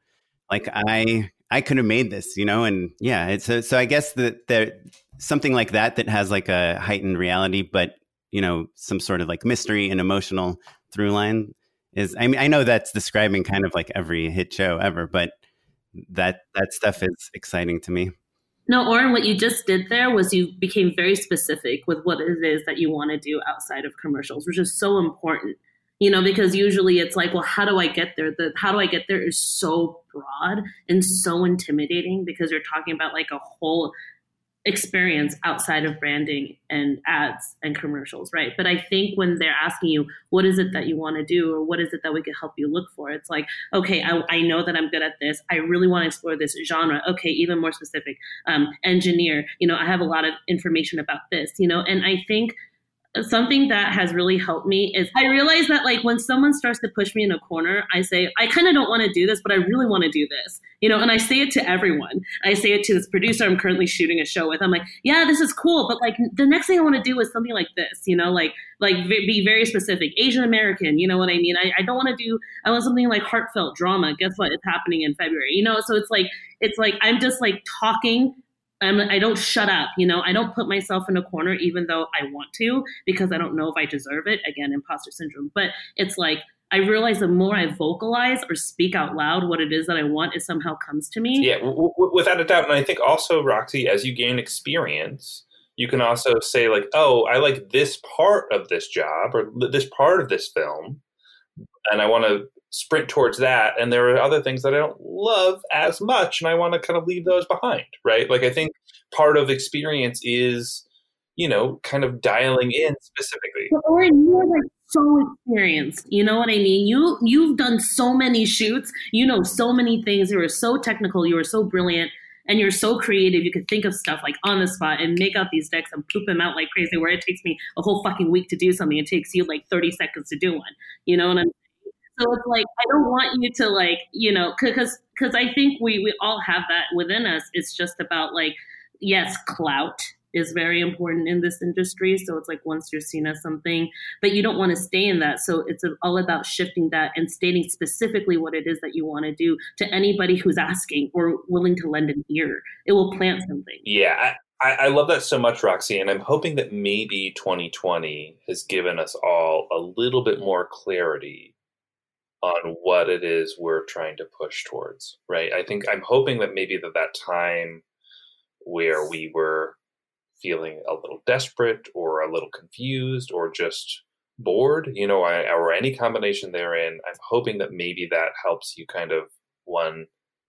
like I I could have made this, you know. And yeah, it's a, so I guess that there something like that that has like a heightened reality, but you know, some sort of like mystery and emotional through line is. I mean, I know that's describing kind of like every hit show ever, but that that stuff is exciting to me. No, Oren, what you just did there was you became very specific with what it is that you want to do outside of commercials, which is so important. You know, because usually it's like, well, how do I get there? The how do I get there is so broad and so intimidating because you're talking about like a whole experience outside of branding and ads and commercials, right? But I think when they're asking you, what is it that you want to do or what is it that we could help you look for? It's like, okay, I, I know that I'm good at this. I really want to explore this genre. Okay, even more specific, um, engineer, you know, I have a lot of information about this, you know, and I think something that has really helped me is I realize that like when someone starts to push me in a corner, I say, I kind of don't want to do this, but I really want to do this. You know, and I say it to everyone. I say it to this producer I'm currently shooting a show with. I'm like, yeah, this is cool, but like the next thing I want to do is something like this, you know, like like be very specific. Asian American, you know what I mean? I, I don't want to do I want something like heartfelt drama. Guess what? It's happening in February. You know, so it's like it's like I'm just like talking I'm, I don't shut up, you know. I don't put myself in a corner, even though I want to, because I don't know if I deserve it. Again, imposter syndrome. But it's like I realize the more I vocalize or speak out loud what it is that I want, it somehow comes to me. Yeah, w- w- without a doubt. And I think also, Roxy, as you gain experience, you can also say like, "Oh, I like this part of this job or this part of this film, and I want to sprint towards that. And there are other things that I don't love as much, and I want to kind of leave those behind." Right? Like I think part of experience is, you know, kind of dialing in specifically. Or you're like so experienced. You know what I mean? You you've done so many shoots. You know so many things. You were so technical. You were so brilliant. And you're so creative. You could think of stuff like on the spot and make out these decks and poop them out like crazy. Where it takes me a whole fucking week to do something, it takes you like 30 seconds to do one. You know what I'm? So it's like I don't want you to like you know because because I think we we all have that within us. It's just about like yes, clout is very important in this industry. So it's like once you're seen as something, but you don't want to stay in that. So it's all about shifting that and stating specifically what it is that you want to do to anybody who's asking or willing to lend an ear. It will plant something. Yeah. I, I love that so much, Roxy, and I'm hoping that maybe 2020 has given us all a little bit more clarity on what it is we're trying to push towards, right? I think I'm hoping that maybe that that time where we were feeling a little desperate or a little confused or just bored, you know, or any combination therein, I'm hoping that maybe that helps you kind of one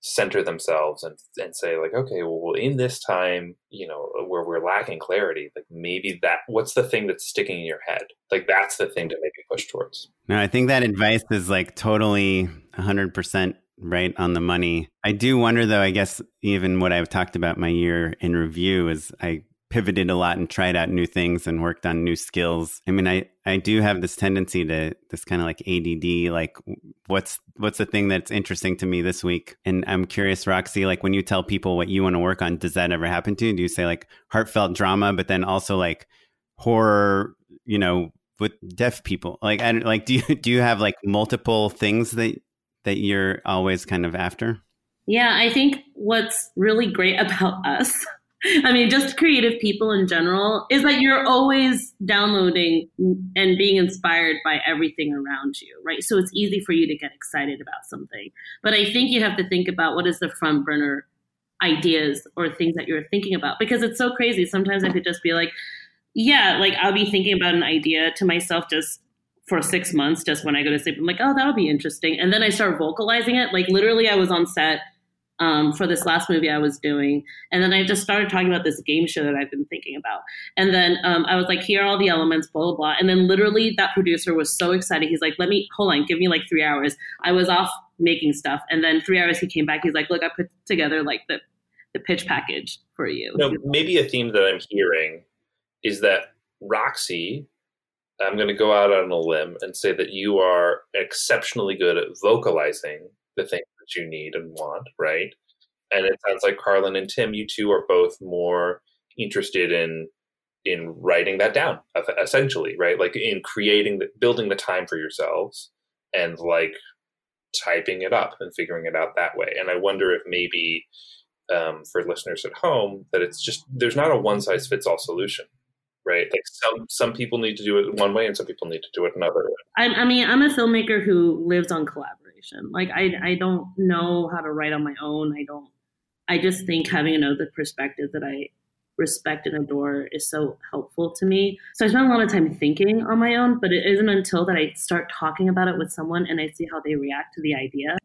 center themselves and and say like okay well in this time you know where we're lacking clarity like maybe that what's the thing that's sticking in your head? Like that's the thing to maybe push towards. No i think that advice is like totally 100% right on the money. I do wonder though i guess even what i've talked about my year in review is i pivoted a lot and tried out new things and worked on new skills. I mean, I, I do have this tendency to this kind of like ADD, like what's, what's the thing that's interesting to me this week? And I'm curious, Roxy, like when you tell people what you want to work on, does that ever happen to you? Do you say like heartfelt drama, but then also like horror, you know, with deaf people? Like, I like, do you, do you have like multiple things that, that you're always kind of after? Yeah, I think what's really great about us I mean, just creative people in general is that you're always downloading and being inspired by everything around you, right? So it's easy for you to get excited about something. But I think you have to think about what is the front burner ideas or things that you're thinking about because it's so crazy. Sometimes I could just be like, yeah, like I'll be thinking about an idea to myself just for six months, just when I go to sleep. I'm like, oh, that'll be interesting. And then I start vocalizing it. Like literally, I was on set um, for this last movie I was doing. And then I just started talking about this game show that I've been thinking about. And then um, I was like, here are all the elements, blah, blah, blah. And then literally that producer was so excited. He's like, let me, hold on, give me like three hours. I was off making stuff. And then three hours he came back. He's like, look, I put together like the, the pitch package for you. No, maybe a theme that I'm hearing is that Roxy, I'm going to go out on a limb and say that you are exceptionally good at vocalizing the things that you need and want, right? And it sounds like Carlin and Tim, you two are both more interested in in writing that down, essentially, right? Like in creating, the, building the time for yourselves, and like typing it up and figuring it out that way. And I wonder if maybe um, for listeners at home that it's just there's not a one size fits all solution, right? Like some some people need to do it one way, and some people need to do it another. I, I mean, I'm a filmmaker who lives on collaboration like I I don't know how to write on my own. I don't. I just think having another perspective that I respect and adore is so helpful to me. So I spend a lot of time thinking on my own, but it isn't until that I start talking about it with someone and I see how they react to the idea,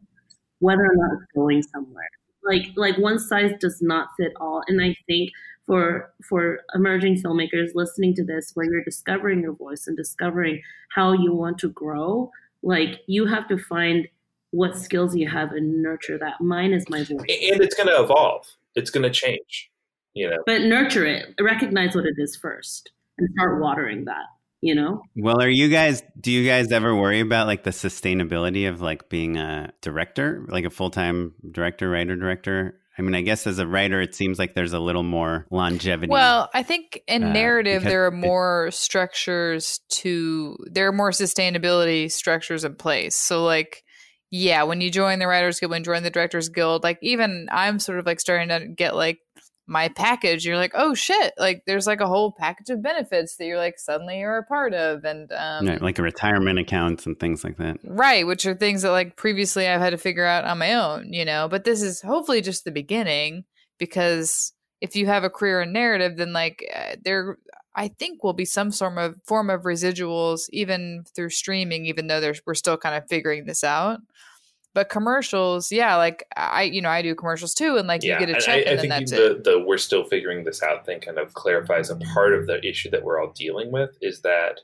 whether or not it's going somewhere. Like like one size does not fit all. And I think for for emerging filmmakers listening to this, where you're discovering your voice and discovering how you want to grow, like you have to find what skills you have and nurture that. Mine is my voice. And it's going to evolve. It's going to change, you know. But nurture it. Recognize what it is first and start watering that, you know? Well, are you guys do you guys ever worry about like the sustainability of like being a director, like a full-time director, writer, director? I mean, I guess as a writer, it seems like there's a little more longevity. Well, I think in uh, narrative, there are more it, structures to, there are more sustainability structures in place. So, like, yeah, when you join the Writers Guild, when you join the Directors Guild, like even I'm sort of like starting to get like my package you're like oh shit like there's like a whole package of benefits that you're like suddenly you're a part of and um Yeah, like a retirement accounts and things like that. right which are things that like previously i've had to figure out on my own you know but this is hopefully just the beginning because if you have a career and narrative then like uh, there i think will be some sort of form of residuals even through streaming even though there's we're still kind of figuring this out. But commercials yeah like i you know i do commercials too and like yeah, you get a check I, I and then think that's the, it. the we're still figuring this out thing kind of clarifies a part of the issue that we're all dealing with is that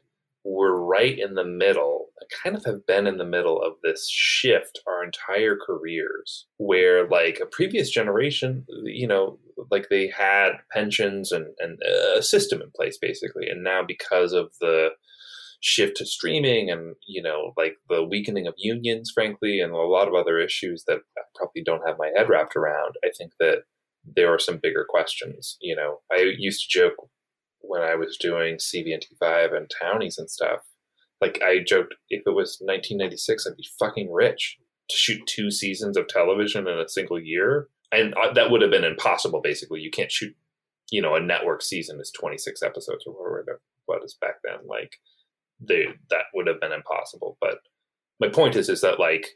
we're right in the middle, kind of have been in the middle of this shift our entire careers, where like a previous generation, you know, like they had pensions and, and a system in place basically. And now because of the shift to streaming and, you know, like the weakening of unions, frankly, and a lot of other issues that I probably don't have my head wrapped around, I think that there are some bigger questions. You know, I used to joke when I was doing CVNT5 and townies and stuff. Like I joked, if it was 1996, I'd be fucking rich to shoot two seasons of television in a single year, and uh, that would have been impossible. Basically, you can't shoot, you know, a network season is 26 episodes or whatever it was back then. Like they that would have been impossible. But my point is, is that like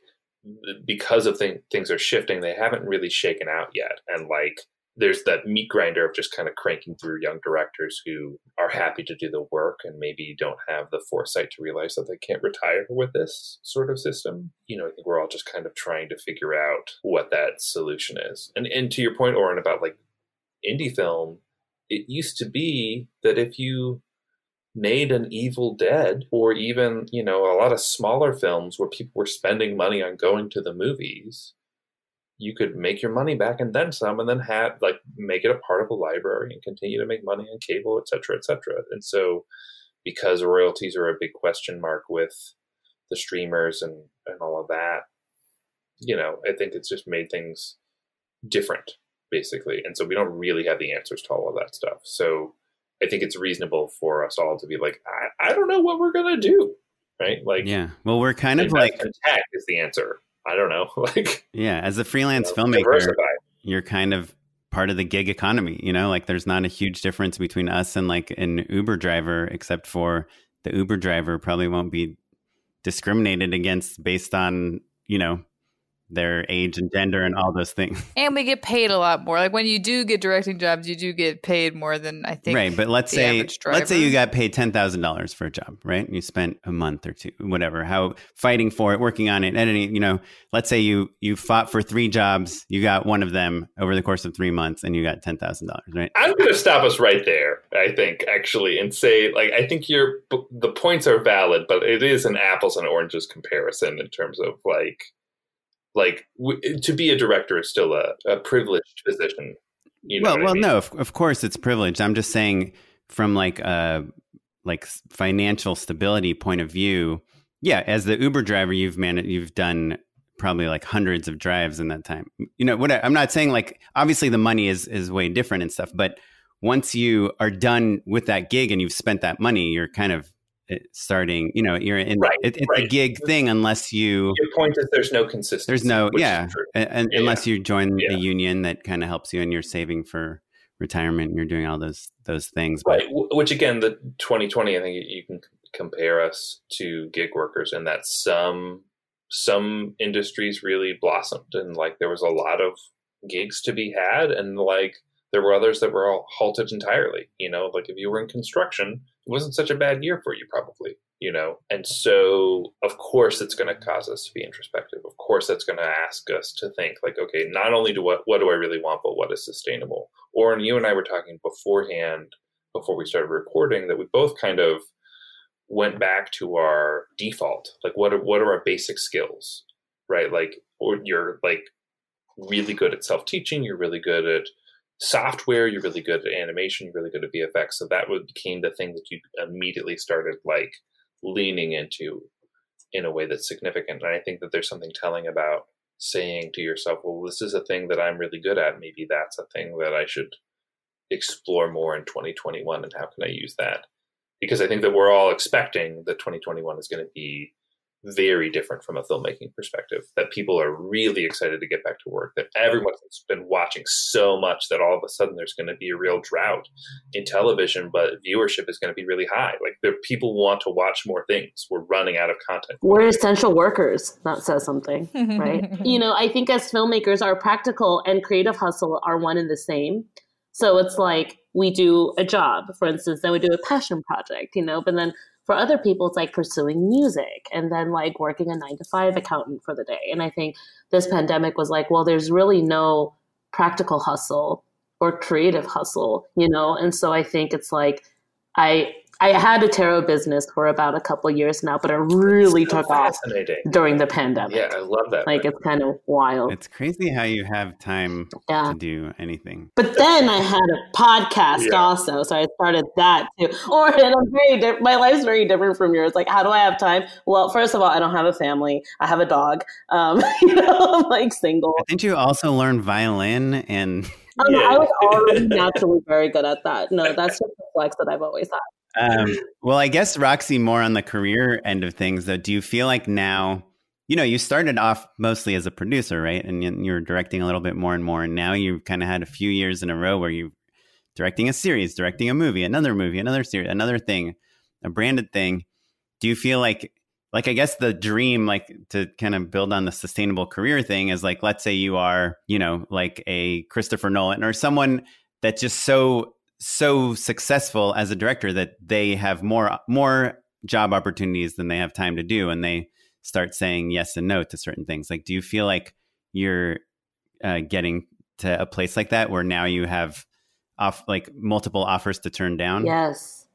because of thing, things are shifting, they haven't really shaken out yet, and like there's that meat grinder of just kind of cranking through young directors who are happy to do the work and maybe don't have the foresight to realize that they can't retire with this sort of system. You know, I think we're all just kind of trying to figure out what that solution is. And and to your point, Oren, about like indie film, it used to be that if you made an Evil Dead or even, you know, a lot of smaller films where people were spending money on going to the movies, you could make your money back and then some and then have like make it a part of a library and continue to make money on cable et cetera et cetera. And so because royalties are a big question mark with the streamers and and all of that you know i think it's just made things different basically. And so we don't really have the answers to all of that stuff. So i think it's reasonable for us all to be like i, I don't know what we're gonna do right? Like Yeah. Well, we're kind of like tech is the answer i don't know like yeah, as a freelance you know, filmmaker, diversify. you're kind of part of the gig economy. You know, like there's not a huge difference between us and like an Uber driver, except for the Uber driver probably won't be discriminated against based on you know their age and gender and all those things. and we get paid a lot more like when you do get directing jobs you do get paid more than i think right, but let's the say let's say you got paid ten thousand dollars for a job, right? You spent a month or two, whatever, how fighting for it, working on it, editing. You know, let's say you you fought for three jobs, you got one of them over the course of three months, and you got ten thousand dollars, right? I'm going to stop us right there, I think, actually, and say, like, I think your the points are valid, but it is an apples and oranges comparison in terms of like, like w- to be a director is still a, a privileged position. You know well, what I well, mean? no, of, of course it's privileged. I'm just saying from like a like financial stability point of view. Yeah, as the Uber driver, you've managed, you've done probably like hundreds of drives in that time. You know, what I, I'm not saying like obviously the money is is way different and stuff, but once you are done with that gig and you've spent that money, you're kind of uh, Eh, starting. You know, you're in Right, it, it's a gig thing unless you Your point is there's no consistency. there's no yeah, and, and Yeah, unless you join Yeah. a union that kind of helps you and you're saving for retirement and you're doing all those those things but Right. w- Which again, the 2020, I think you- you can compare us to gig workers and that some some industries really blossomed and like there was a lot of gigs to be had and like there were others that were all halted entirely. You know, like if you were in construction, it wasn't such a bad year for you probably. You know, and so of course it's going to cause us to be introspective. Of course that's going to ask us to think like, okay, not only do what what do I really want, but what is sustainable. Oren you and I were talking beforehand before we started recording that we both kind of went back to our default like what are what are our basic skills right like Oren you're like really good at self-teaching you're really good at software you're really good at animation you're really good at vfx so that became the thing that you immediately started like leaning into in a way that's significant and i think that there's something telling about saying to yourself well this is a thing that i'm really good at maybe that's a thing that i should explore more in 2021 and how can I use that? Because I think that we're all expecting that 2021 is going to be very different from a filmmaking perspective. That people are really excited to get back to work. That everyone's been watching so much that all of a sudden there's going to be a real drought in television, but viewership is going to be really high. Like the people want to watch more things. We're running out of content. We're essential workers. That says something, right? you know, I think as filmmakers, our practical and creative hustle are one and the same. So it's like we do a job, for instance, then we do a passion project, you know, but then for other people, it's like pursuing music and then like working a nine to five accountant for the day. And I think this pandemic was like, well, there's really no practical hustle or creative hustle, you know? And so I think it's like, I I had a tarot business for about a couple years now, but it really so took off during the pandemic. Yeah, I love that. Like it's kind of wild. It's crazy how you have time yeah. to do anything. But then I had a podcast yeah. also, so I started that too. Oren I'm very di- my life's very different from yours. Like, how do I have time? Well, first of all, I don't have a family. I have a dog. Um, you know, I'm like single. Didn't you also learn violin and? Um, yeah. I was already naturally very good at that. No, that's just the flex that I've always had. Um, well, I guess Roxy, more on the career end of things, though. Do you feel like now, you know, you started off mostly as a producer, right? And you're directing a little bit more and more. And now you've kind of had a few years in a row where you're directing a series, directing a movie, another movie, another series, another thing, a branded thing. Do you feel like, like, I guess the dream, like to kind of build on the sustainable career thing is like, let's say you are, you know, like a Christopher Nolan or someone that's just so so successful as a director that they have more more job opportunities than they have time to do and they start saying yes and no to certain things. Like do you feel like you're uh, getting to a place like that where now you have off like multiple offers to turn down? Yes.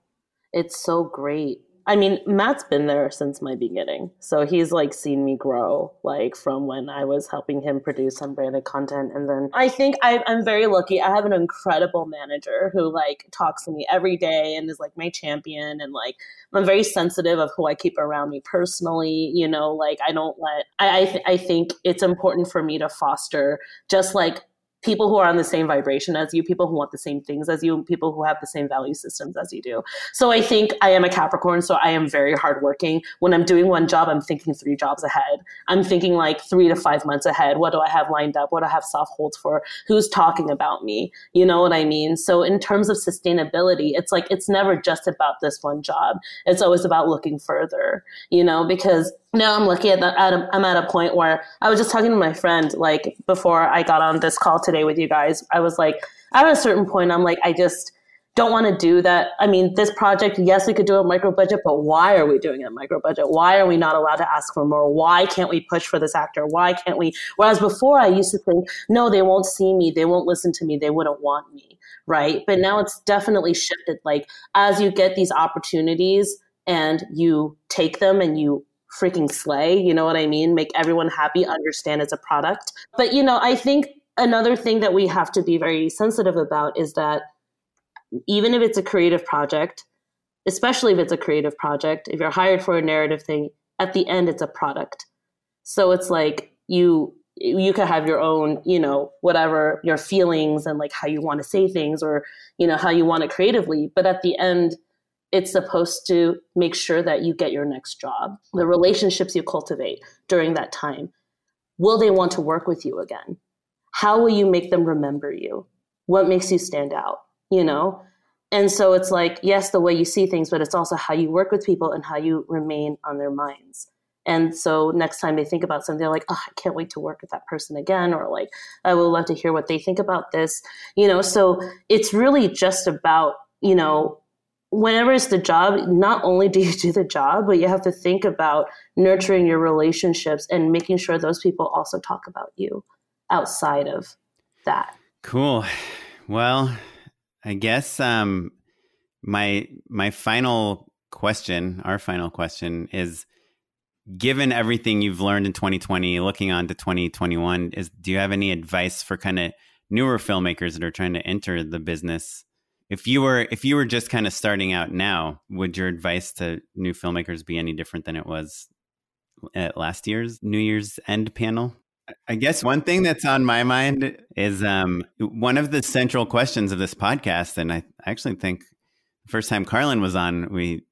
It's so great I mean, Matt's been there since my beginning. So he's like seen me grow, like from when I was helping him produce some branded content. And then I think I, am very lucky. I have an incredible manager who like talks to me every day and is like my champion. And like, I'm very sensitive of who I keep around me personally. You know, like I don't let, I, I, th- I think it's important for me to foster just like people who are on the same vibration as you, people who want the same things as you, people who have the same value systems as you do. So I think I am a Capricorn, so I am very hardworking. When I'm doing one job, I'm thinking three jobs ahead. I'm thinking like three to five months ahead. What do I have lined up? What do I have soft holds for? Who's talking about me? You know what I mean? So in terms of sustainability, it's like it's never just about this one job. It's always about looking further, you know, because now I'm lucky at, the, at a, I'm at a point where I was just talking to my friend like before I got on this call today with you guys. I was like, at a certain point, I'm like, I just don't want to do that. I mean, this project, yes, we could do a micro budget, but why are we doing a micro budget? Why are we not allowed to ask for more? Why can't we push for this actor? Why can't we? Whereas before, I used to think, no, they won't see me, they won't listen to me, they wouldn't want me, right? But now it's definitely shifted. Like as you get these opportunities and you take them and you freaking slay. You know what I mean? Make everyone happy, understand it's a product. But, you know, I think another thing that we have to be very sensitive about is that even if it's a creative project, especially if it's a creative project, if you're hired for a narrative thing, at the end it's a product. So it's like you you could have your own, you know, whatever your feelings and like how you want to say things or, you know, how you want it creatively, but at the end it's supposed to make sure that you get your next job. The relationships you cultivate during that time. Will they want to work with you again? How will you make them remember you? What makes you stand out? You know? And so it's like, yes, the way you see things, but it's also how you work with people and how you remain on their minds. And so next time they think about something, they're like, oh, I can't wait to work with that person again. Or like, I would love to hear what they think about this. You know, so it's really just about, you know, whenever it's the job, not only do you do the job, but you have to think about nurturing your relationships and making sure those people also talk about you outside of that. Cool. Well, I guess um, my my final question, our final question is given everything you've learned in 2020, looking on to 2021, is do you have any advice for kind of newer filmmakers that are trying to enter the business if you were if you were just kind of starting out now, would your advice to new filmmakers be any different than it was at last year's New Year's End panel? I guess one thing that's on my mind is um, one of the central questions of this podcast, and I actually think the first time Carlin was on, we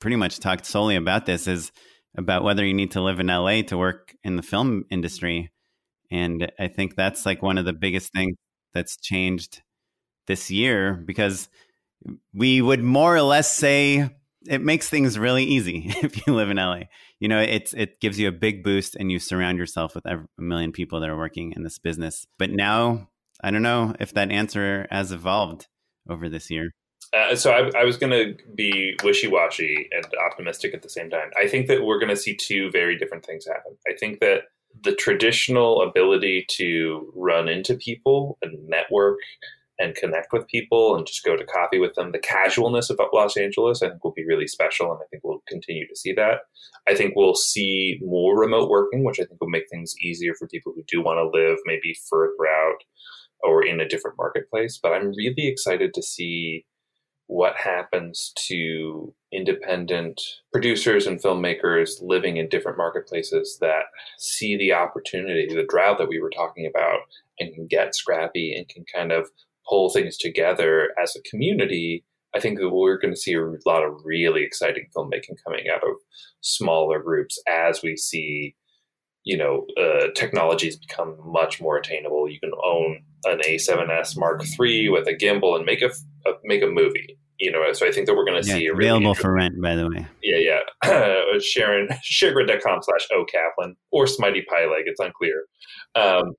pretty much talked solely about this. Is about whether you need to live in LA to work in the film industry. And I think that's like one of the biggest things that's changed this year because we would more or less say it makes things really easy if you live in LA. You know, it's it gives you a big boost and you surround yourself with a million people that are working in this business. But now, I don't know if that answer has evolved over this year. Uh, so I, I was going to be wishy-washy and optimistic at the same time. I think that we're going to see two very different things happen. I think that the traditional ability to run into people and network and connect with people and just go to coffee with them. The casualness of Los Angeles, I think, will be really special, and I think we'll continue to see that. I think we'll see more remote working, which I think will make things easier for people who do want to live maybe further out or in a different marketplace. But I'm really excited to see what happens to independent producers and filmmakers living in different marketplaces that see the opportunity, the drought that we were talking about, and can get scrappy and can kind of pull things together as a community, I think that we're going to see a lot of really exciting filmmaking coming out of smaller groups as we see, you know, uh, technologies become much more attainable. You can own an A7S Mark III with a gimbal and make a, a make a movie. You know, so I think that we're going to yeah, see a really available for rent, by the way. Yeah, yeah. Sharon, sharegrid.com slash okaplan or Smitey Pyleg. It's unclear. Um,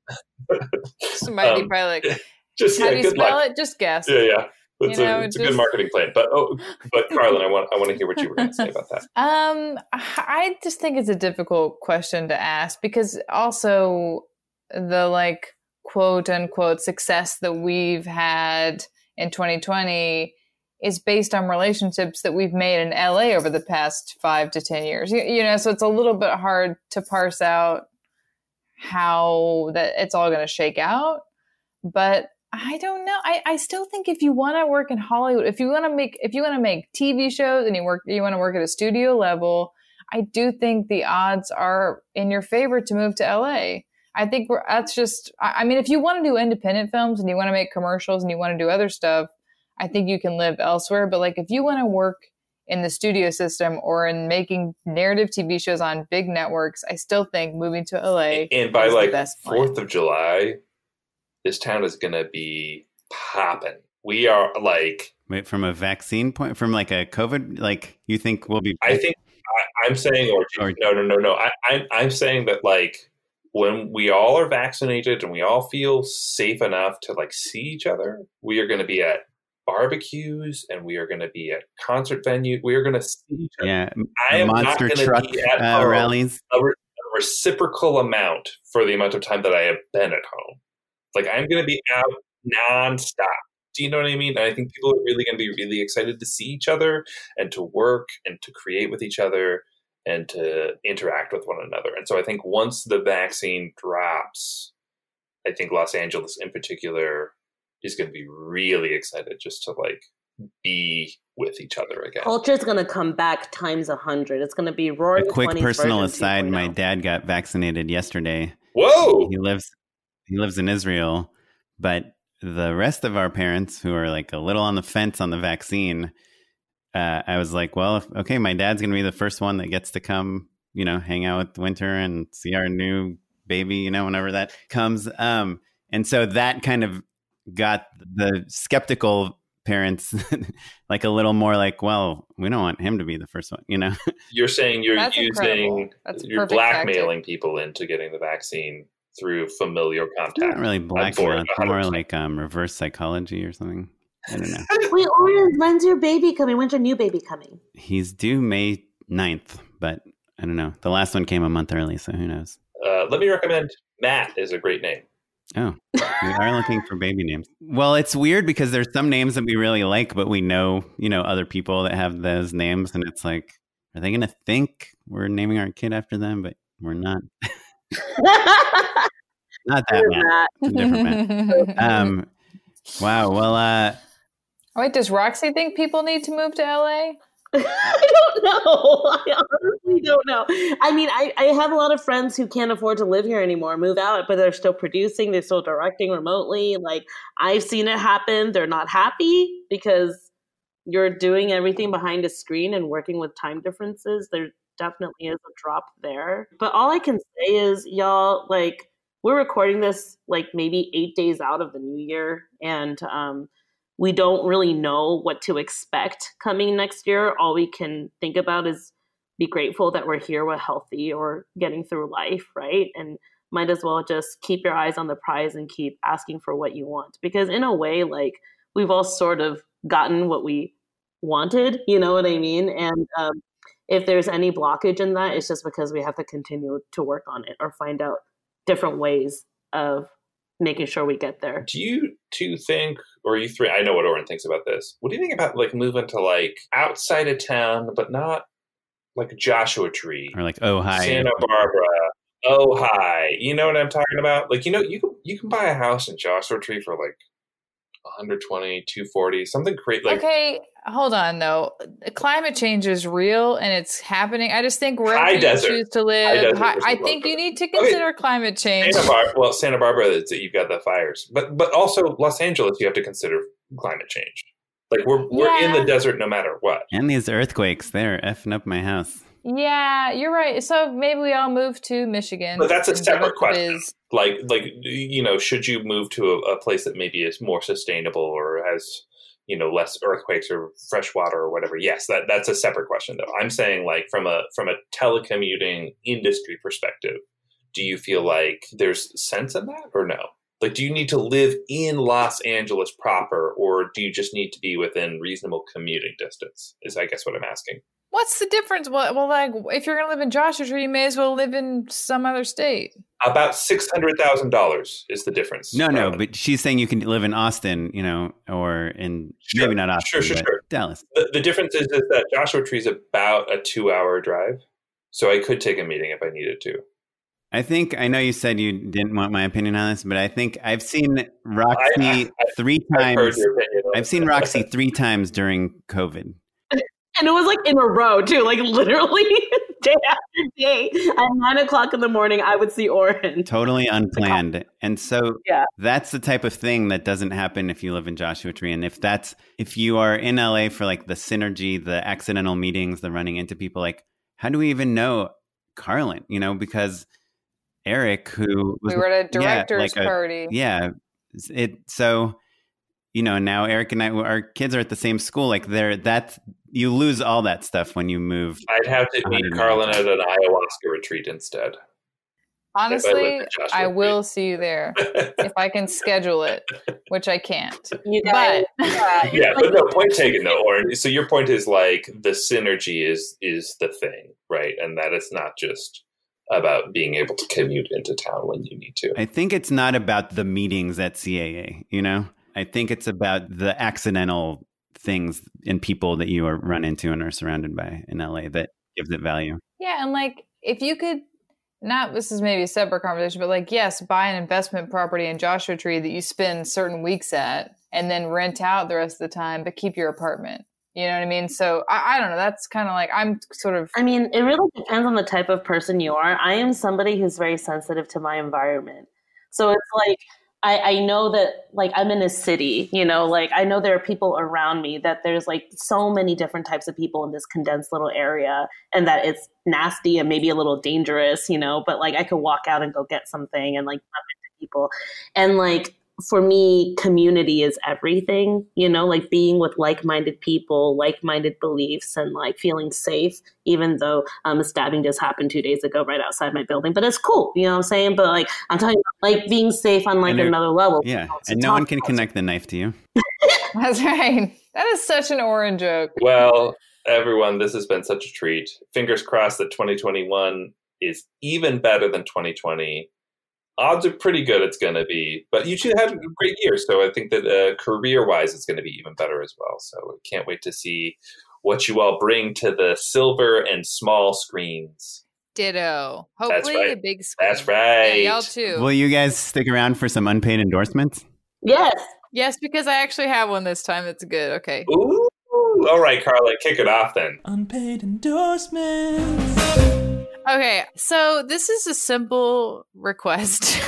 Smitey um, Pyleg. just how yeah, do you spell luck. it? Just guess. Yeah, yeah. It's, You a, know, it's a good marketing plan. But oh, but Carlin, I want I want to hear what you were going to say about that. Um, I just think it's a difficult question to ask because also the like quote unquote success that we've had in 2020 is based on relationships that we've made in LA over the past five to 10 years. You, you know, so it's a little bit hard to parse out how that it's all going to shake out. But I don't know. I, I still think if you want to work in Hollywood, if you want to make if you want to make TV shows and you work you want to work at a studio level, I do think the odds are in your favor to move to LA. I think we're, that's just. I I mean, if you want to do independent films and you want to make commercials and you want to do other stuff, I think you can live elsewhere. But like, if you want to work in the studio system or in making narrative TV shows on big networks, I still think moving to LA And by is the like. Fourth of July, this town is going to be popping. We are like Wait, from a vaccine point, from like a COVID, like you think we'll be? I think I, I'm saying, or, Or- no, no, no, no. I, I'm I'm saying that like when we all are vaccinated and we all feel safe enough to like see each other, we are going to be at barbecues and we are going to be at concert venue. We are going to see each other. yeah, I am monster to truck be at uh, rallies. a, a reciprocal amount for the amount of time that I have been at home. Like I'm going to be out nonstop. Do you know what I mean? And I think people are really going to be really excited to see each other and to work and to create with each other and to interact with one another. And so I think once the vaccine drops, I think Los Angeles in particular is going to be really excited just to like be with each other again. Culture's going to come back times a hundred. It's going to be roaring. A quick 20s personal aside: my oh. dad got vaccinated yesterday. Whoa! He lives he lives in Israel, but the rest of our parents who are like a little on the fence on the vaccine, uh, I was like, well, if, okay, my dad's gonna be the first one that gets to come, you know, hang out with Winter and see our new baby, you know, whenever that comes. Um, and so that kind of got the skeptical parents like a little more like, well, we don't want him to be the first one, you know. You're saying you're That's using. That's you're perfect blackmailing people into getting the vaccine through familiar Not contact. really for blackmail. It's more like um, reverse psychology or something. I don't know. Wait, Oren, when's your baby coming? When's your new baby coming? He's due May 9th, but I don't know. The last one came a month early, so who knows? Uh, let me recommend Matt is a great name. Oh, we are looking for baby names. Well, it's weird because there's some names that we really like, but we know, you know, other people that have those names, and it's like, are they going to think we're naming our kid after them? But we're not. Not that Poor Matt. Matt. Different Matt. Um, wow. Well, uh, Wait, does Roxy think people need to move to LA? I don't know. I honestly don't know. I mean, I, I have a lot of friends who can't afford to live here anymore, move out, but they're still producing, they're still directing remotely. Like, I've seen it happen. They're not happy because you're doing everything behind a screen and working with time differences. They're definitely is a drop there. But all I can say is, y'all, like, we're recording this like maybe eight days out of the new year, and um, we don't really know what to expect coming next year. All we can think about is be grateful that we're here, we're healthy, or getting through life, right? And might as well just keep your eyes on the prize and keep asking for what you want. Because in a way, like we've all sort of gotten what we wanted, you know what I mean? And um, if there's any blockage in that, it's just because we have to continue to work on it or find out different ways of making sure we get there. Do you two think, or you three? I know what Oren thinks about this. What do you think about like moving to like outside of town, but not like Joshua Tree or like oh hi Santa Barbara? Oh hi, you know what I'm talking about? Like you know you can you can buy a house in Joshua Tree for like 120, 240, something crazy. Like, okay, hold on though. Climate change is real and it's happening. I just think wherever High you desert. choose to live, desert hi- I think you need to consider climate change. Santa Bar- well, Santa Barbara, it's, you've got the fires, but but also Los Angeles, you have to consider climate change. Like we're we're in the desert no matter what. and these earthquakes they're effing up my house Yeah, you're right. So maybe we all move to Michigan. But that's a separate question. biz. Like like you know, should you move to a, a place that maybe is more sustainable or has you know less earthquakes or fresh water or whatever? Yes, that that's a separate question though. I'm saying like from a from a telecommuting industry perspective, do you feel like there's sense in that or no? Like, do you need to live in Los Angeles proper, or do you just need to be within reasonable commuting distance? Is I guess what I'm asking. What's the difference? Well, well, like if you're gonna live in Joshua Tree, you may as well live in some other state. About six hundred thousand dollars is the difference. no no Um, but she's saying you can live in austin you know or in Sure, maybe not austin sure, sure, but sure. dallas the, the difference is, is that Joshua Tree is about a two-hour drive, so I could take a meeting if I needed to. I think I know you said you didn't want my opinion on this, but I think I've seen Roxy I- I- three I've heard times. your opinion. I've seen. Roxy three times during COVID. And it was like in a row too, like literally day after day. At nine o'clock in the morning, I would see Oren. Totally unplanned. And so Yeah. that's the type of thing that doesn't happen if you live in Joshua Tree. And if that's if you are in LA for like the synergy, the accidental meetings, the running into people, like how do we even know Carlyn? You know, because Eric, who was We were at a yeah, director's like a- party. Yeah. It so you know, now Eric and I our kids are at the same school. Like they're that's you lose all that stuff when you move. I'd have to meet 100 Carlyn at an ayahuasca retreat instead. Honestly, in I will see you there if I can schedule it, which I can't. You guys, But yeah, yeah, but no point taken though. Or so your point is like the synergy is is the thing, right? And that it's not just about being able to commute into town when you need to. I think it's not about the meetings at CAA, you know? I think it's about the accidental things and people that you are run into and are surrounded by in LA that gives it value. yeah, and like if you could not this is maybe a separate conversation, but like yes, buy an investment property in Joshua Tree that you spend certain weeks at and then rent out the rest of the time, but keep your apartment. You know what I mean? So I, I don't know. That's kind of like I'm sort of I mean, it really depends on the type of person you are. I am somebody who's very sensitive to my environment. So it's like I, I know that like I'm in a city, you know, like I know there are people around me that there's like so many different types of people in this condensed little area and that it's nasty and maybe a little dangerous, you know, but like I could walk out and go get something and like people. And like for me, community is everything, you know, like being with like minded people, like minded beliefs, and like feeling safe, even though um, a stabbing just happened two days ago right outside my building. But it's cool, you know what I'm saying? But like, I'm talking about like being safe on like another level. Yeah. To And no one can about. connect the knife to you. that's right. That is such an orange joke. Well, everyone, this has been such a treat. Fingers crossed that 2021 is even better than 2020. Odds are pretty good it's going to be, but you two had a great year, so I think that uh, career-wise, it's going to be even better as well. So I can't wait to see what you all bring to the silver and small screens. Ditto. Hopefully a right. big screen. That's right. Yeah, y'all too. Will you guys stick around for some unpaid endorsements? Yes. yes, because I actually have one this time. It's good. Okay. Ooh, all right, Carla, kick it off then. Unpaid endorsements. Okay, so this is a simple request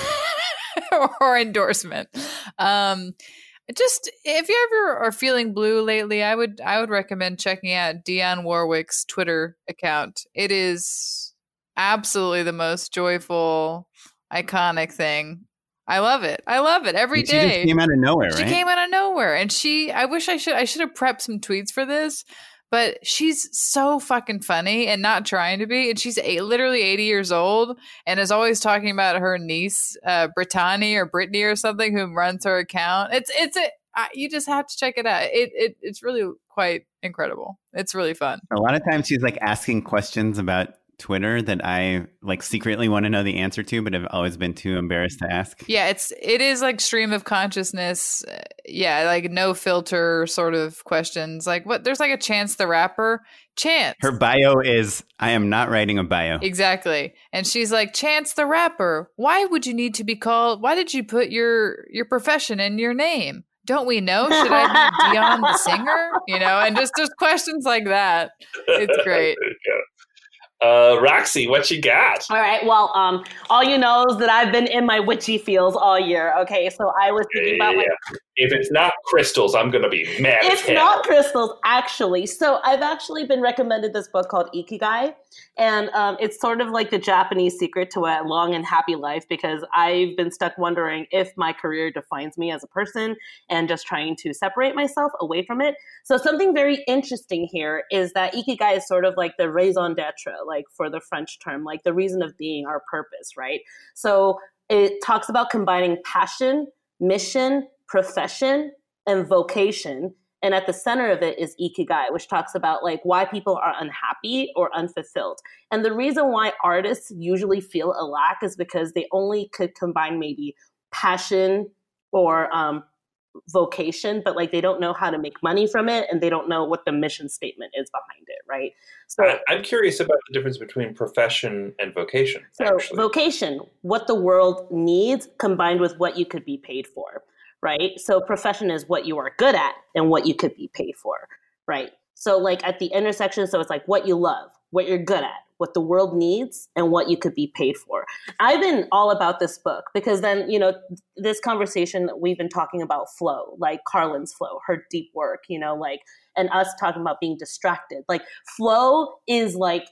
or endorsement. Um, just if you ever are feeling blue lately, I would I would recommend checking out Dionne Warwick's Twitter account. It is absolutely the most joyful, iconic thing. I love it. I love it every she day. just came out of nowhere, She right? came out of nowhere, and she. I wish I should. I should have prepped some tweets for this, but she's so fucking funny and not trying to be. And she's a, literally eighty years old, and is always talking about her niece, uh, Brittany or Brittany or something, who runs her account. It's it's a. I, you just have to check it out. It, it it's really quite incredible. It's really fun. A lot of times she's like asking questions about Twitter that I like secretly want to know the answer to, but have always been too embarrassed to ask. Yeah, it's it is like stream of consciousness. uh, Yeah, like no filter sort of questions. Like what? There's like a Chance the Rapper. Chance. Her bio is I am not writing a bio. Exactly. And she's like, Chance the Rapper. Why would you need to be called? Why did you put your your profession in your name? Don't we know? Should I be Dionne the singer? You know, and just just questions like that. It's great. There you go. Uh, Roxy, what you got? All right. Well, um, all you know is that I've been in my witchy feels all year. Okay, so I was thinking about like Yeah. If it's not crystals, I'm gonna be mad. it's not crystals actually. So I've actually been recommended this book called Ikigai, and um, it's sort of like the Japanese secret to a long and happy life because I've been stuck wondering if my career defines me as a person and just trying to separate myself away from it. So something very interesting here is that Ikigai is sort of like the raison d'être, like for the French term, like the reason of being, our purpose, right? So it talks about combining passion, mission, profession, and vocation. And at the center of it is Ikigai, which talks about like why people are unhappy or unfulfilled. And the reason why artists usually feel a lack is because they only could combine maybe passion or um, vocation, but like they don't know how to make money from it and they don't know what the mission statement is behind it, right? So I'm curious about the difference between profession and vocation. So, actually. vocation, what the world needs combined with what you could be paid for, right? So, profession is what you are good at and what you could be paid for, right? So, like at the intersection, so it's like what you love, what you're good at, what the world needs, and what you could be paid for. I've been all about this book because then, you know, this conversation we've been talking about flow, like Carlyn's flow, her deep work, you know, like, and us talking about being distracted. Like, flow is like,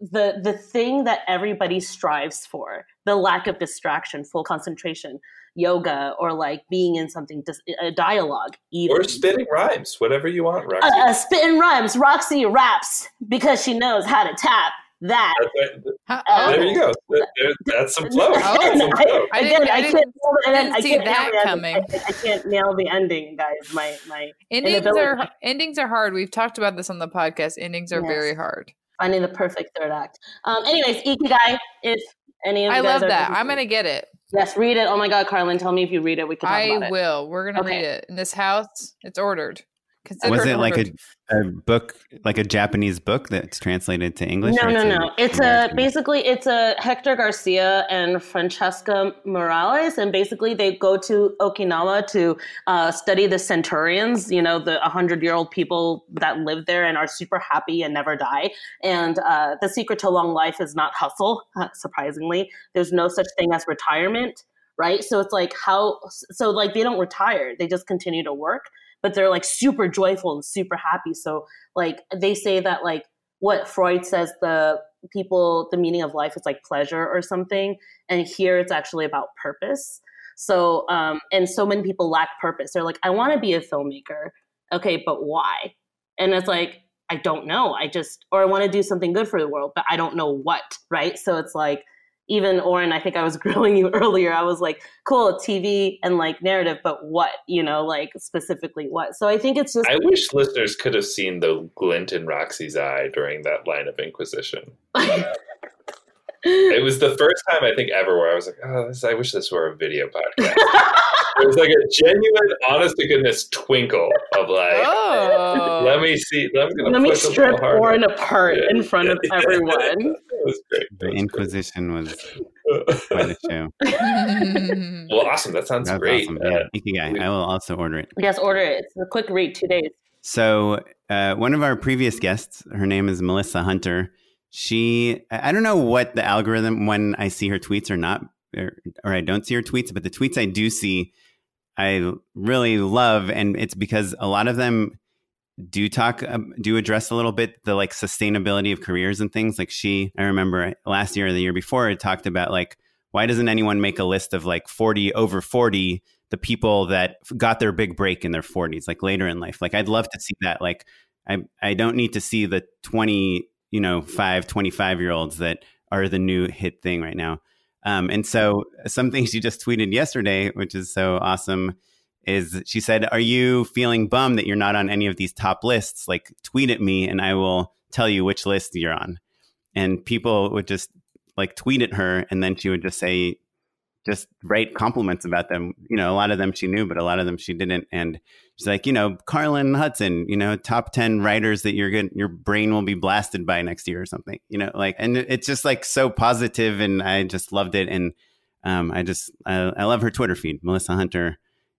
the the thing that everybody strives for the lack of distraction full concentration yoga or like being in something a dialogue even or spitting rhymes, whatever you want, Roxy. uh, uh, spitting rhymes roxy raps because she knows how to tap that That's right. Huh? Oh. There you go. There- there- that's some flow. Oh. That's some I, flow. I again, didn't- I I didn't- can't, didn't see that nail the coming. ending. I, I can't nail the ending, guys. My my Endings inability- are endings are hard. We've talked about this on the podcast. Endings are Yes. very hard. finding the perfect third act. Um, anyways, Ikigai. If any of you I guys love that. I'm gonna get it. Yes, read it. Oh my God, Carlyn, tell me if you read it. We can I will. We're gonna Okay. read it in this house. It's ordered. Consider Was it like a, a book, like a Japanese book that's translated to English? No, no, no. It's a basically it's a Hector Garcia and Francesca Morales, and basically they go to Okinawa to uh, study the centurions. You know, the hundred year old people that live there and are super happy and never die. And uh, the secret to long life is not hustle. Surprisingly, there's no such thing as retirement. Right. So it's like how so like they don't retire; they just continue to work, but they're like super joyful and super happy. So like they say that like what Freud says the people the meaning of life is like pleasure or something and here it's actually about purpose. So um and so many people lack purpose. They're like I want to be a filmmaker. Okay but why? And it's like I don't know. I just or I want to do something good for the world but I don't know what right? So it's like even Oren, I think I was grilling you earlier. I was like, cool, TV and like narrative, but what, you know, like specifically what? So I think it's just I wish listeners could have seen the glint in Roxy's eye during that line of inquisition. It was the first time I think ever where I was like, "Oh, this, I wish this were a video podcast." it was like a genuine, honest to goodness twinkle of like, Oh. "Let me see. I'm gonna Let me strip Oren apart Yeah. in front of everyone. It was great. The was Inquisition was great. quite a show. well, awesome. That sounds That's great. awesome. Uh, Yeah, Ikigai. I will also order it. Yes, order it. It's a quick read, two days. So, uh, one of our previous guests, her name is Melissa Hunter. She, I don't know what the algorithm when I see her tweets or not, or, or I don't see her tweets, but the tweets I do see, I really love, and it's because a lot of them do talk um, do address a little bit the like sustainability of careers and things. Like she i remember last year or the year before it talked about like why doesn't anyone make a list of like 40 over 40 the people that got their big break in their 40s like later in life? Like i'd love to see that. Like i i don't need to see the 20 you know 5 25 year olds that are the new hit thing right now um, and so some things she just tweeted yesterday which is so awesome is she said, Are you feeling bummed that you're not on any of these top lists? Like, tweet at me and I will tell you which list you're on. And people would just like tweet at her and then she would just say, just write compliments about them. You know, a lot of them she knew, but a lot of them she didn't. And she's like, you know, Carlyn Hudson, you know, top 10 writers that you're good, your brain will be blasted by next year or something, you know, like, and it's just like so positive and I just loved it. And um, I just, I, I love her Twitter feed, Melissa Hunter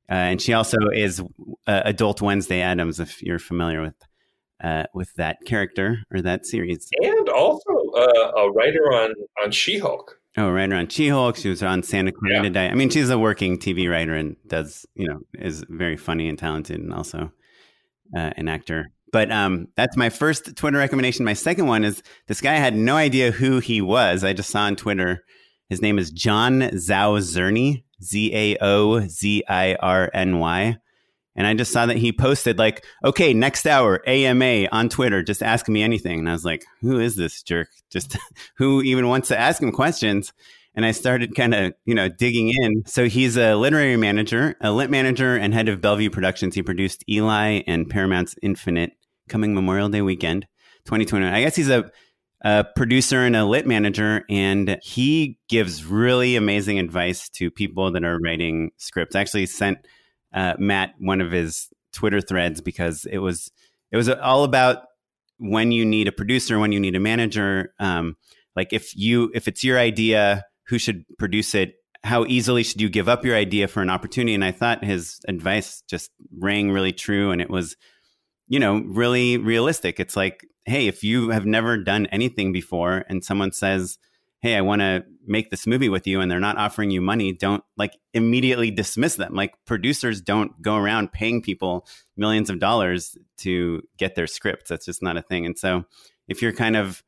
uh, and she also is uh, Adult Wednesday Addams, if you're familiar with uh, with that character or that series. And also uh, a writer on on She Hulk. Oh, writer on She Hulk. She was on Santa Clarita yeah. Diet. I mean, she's a working TV writer and does you know is very funny and talented, and also uh, an actor. But um, that's my first Twitter recommendation. My second one is this guy I had no idea who he was. I just saw on Twitter. His name is John Zaozirny. Z A O Z I R N Y. And I just saw that he posted, like, okay, next hour, AMA on Twitter, just ask me anything. And I was like, who is this jerk? Just who even wants to ask him questions? And I started kind of, you know, digging in. So he's a literary manager, a lit manager, and head of Bellevue Productions. He produced Eli and Paramount's Infinite coming Memorial Day weekend, 2021. I guess he's a a producer and a lit manager, and he gives really amazing advice to people that are writing scripts. I actually sent uh, Matt one of his Twitter threads because it was it was all about when you need a producer, when you need a manager. Um, like if you if it's your idea, who should produce it? How easily should you give up your idea for an opportunity? And I thought his advice just rang really true, and it was you know really realistic. It's like hey, if you have never done anything before and someone says, hey, I want to make this movie with you and they're not offering you money, don't like immediately dismiss them. Like producers don't go around paying people millions of dollars to get their scripts. That's just not a thing. And so if you're kind of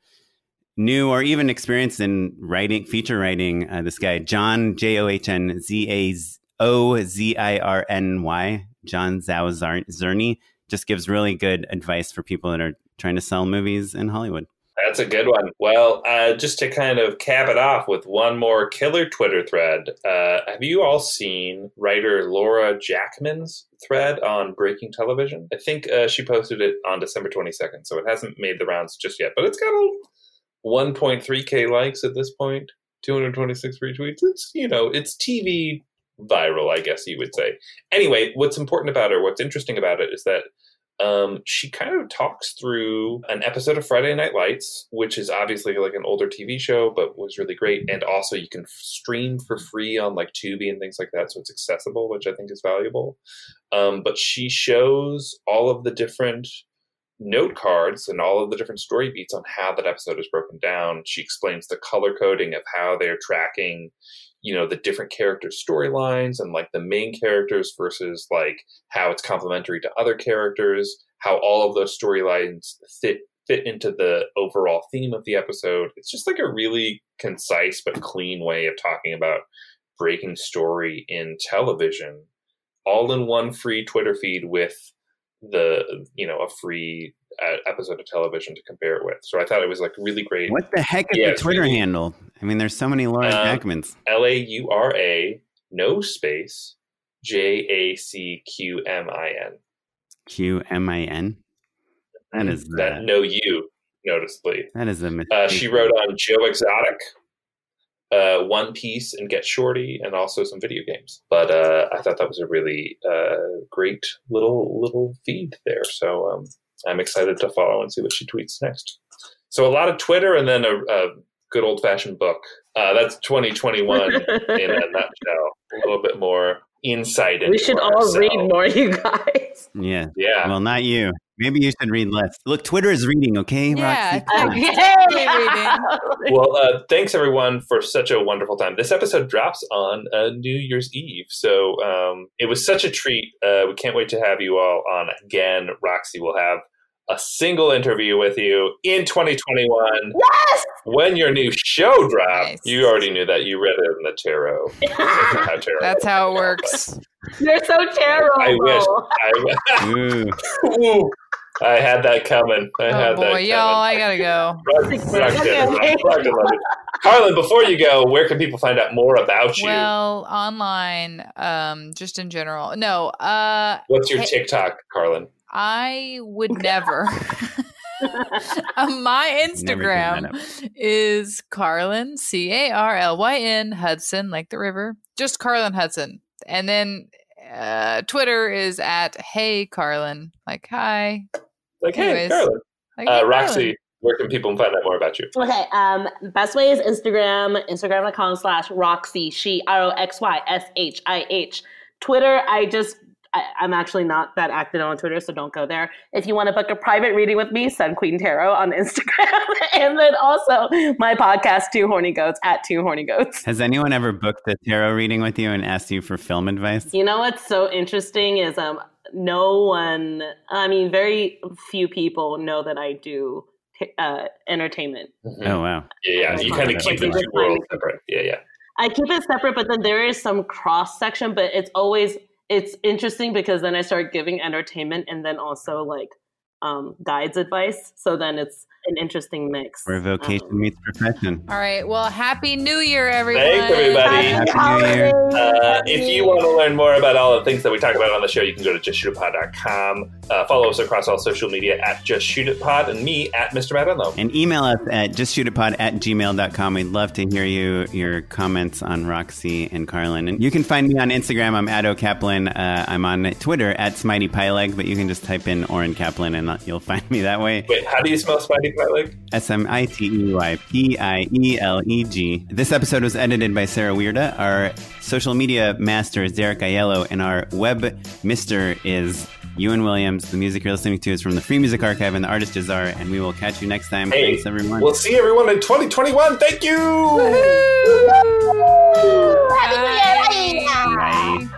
new or even experienced in writing, feature writing, uh, this guy, John, J O H N Z A O Z I R N Y, John Zhao Zerny, just gives really good advice for people that are trying to sell movies in Hollywood. That's a good one. Well, uh, just to kind of cap it off with one more killer Twitter thread, uh, have you all seen writer Laura Jacqmin's thread on Breaking Television? I think uh, she posted it on December 22nd, so it hasn't made the rounds just yet, but it's got a 1.3k likes at this point, 226 retweets. It's, you know, it's TV viral, I guess you would say. Anyway, what's important about her, what's interesting about it is that um, she kind of talks through an episode of Friday Night Lights, which is obviously like an older TV show, but was really great. And also, you can stream for free on like Tubi and things like that, so it's accessible, which I think is valuable. Um, but she shows all of the different note cards and all of the different story beats on how that episode is broken down. She explains the color coding of how they're tracking, you know the different character storylines and like the main characters versus like how it's complementary to other characters how all of those storylines fit fit into the overall theme of the episode. It's just like a really concise but clean way of talking about breaking story in television all in one free twitter feed with the you know a free episode of television to compare it with. So I thought it was like really great. What the heck is yeah, the Twitter really, handle? I mean, there's so many Laura um, Jacqmins. L A U R A, no space, J A C Q M I N. Q M I N. That is that uh, no you noticeably. That is a uh, she wrote on Joe Exotic, uh, One Piece, and Get Shorty, and also some video games. But uh, I thought that was a really uh, great little little feed there. So um, I'm excited to follow and see what she tweets next. So a lot of Twitter and then a, a good old fashioned book. Uh, that's 2021 in a nutshell. A little bit more insight. We should all ourselves. read more, you guys. Yeah. Yeah. Well, not you. Maybe you should read less. Look, Twitter is reading, okay, Yeah, Roxy? Totally reading. well, uh, thanks everyone for such a wonderful time. This episode drops on uh, New Year's Eve, so um, it was such a treat. Uh, we can't wait to have you all on again. Roxy will have a single interview with you in 2021 Yes! when your new show drops. Nice. You already knew that. You read it in the tarot. How terrible. That's how it works. You're so terrible. I wish. I, Ooh. Ooh, I had that coming. I Oh had boy, that coming. y'all, I gotta go. Rock- rock good, rock- rock good, love it. Carlyn, before you go, where can people find out more about you? Well, online, um, just in general. No, uh, What's your hey- TikTok, Carlyn? I would never. My Never give that Instagram is Carlyn C A R L Y N Hudson, like the river. Just Carlyn Hudson, and then uh, Twitter is at Hey Carlyn, like hi. Like, hey, Carlyn. Like, Uh, Roxy, Carlyn. where can people find out more about you? Okay, um, best way is Instagram, instagram.com slash Roxy, Shih, R O X Y S H I H. Twitter, I just, I, I'm actually not that active on Twitter, so don't go there. If you want to book a private reading with me, send Queen Tarot on Instagram. and then also my podcast, Two Horny Goats, at Two Horny Goats. Has anyone ever booked a tarot reading with you and asked you for film advice? You know what's so interesting is um no one I mean very few people know that I do uh entertainment. Oh, wow. Yeah, yeah. You kind of keep the two worlds separate. Yeah, yeah. I keep it separate, but then there is some cross section, but it's always it's interesting because then I start giving entertainment and then also like um guides advice. So then it's an interesting mix. Where vocation Um, meets profession. All right. Well, happy New Year, everyone. Thanks, everybody. Happy New Year. Uh, if you want to learn more about all the things that we talk about on the show, you can go to justshootitpod.com. Uh, follow us across all social media at Just Shoot It Pod and me at Mr. Matt Enlow. And email us at justshootitpod at gmail.com. We'd love to hear you, your comments on Roxy and Carlyn. And you can find me on Instagram. I'm at Kaplan. Uh, I'm on Twitter at Smitey Pieleg, but you can just type in Oren Kaplan and you'll find me that way. Wait, how do you spell Spidey Leg? S M I T E Y P I E L E G. This episode was edited by Sarah Weirda. Our social media master is Derek Aiello, and our web mister is Ewan Williams. The music you're listening to is from the Free Music Archive and the Artist Jahzzar, and we will catch you next time. Hey, Thanks, everyone. We'll see everyone in 2021. Thank you. Happy New Bye.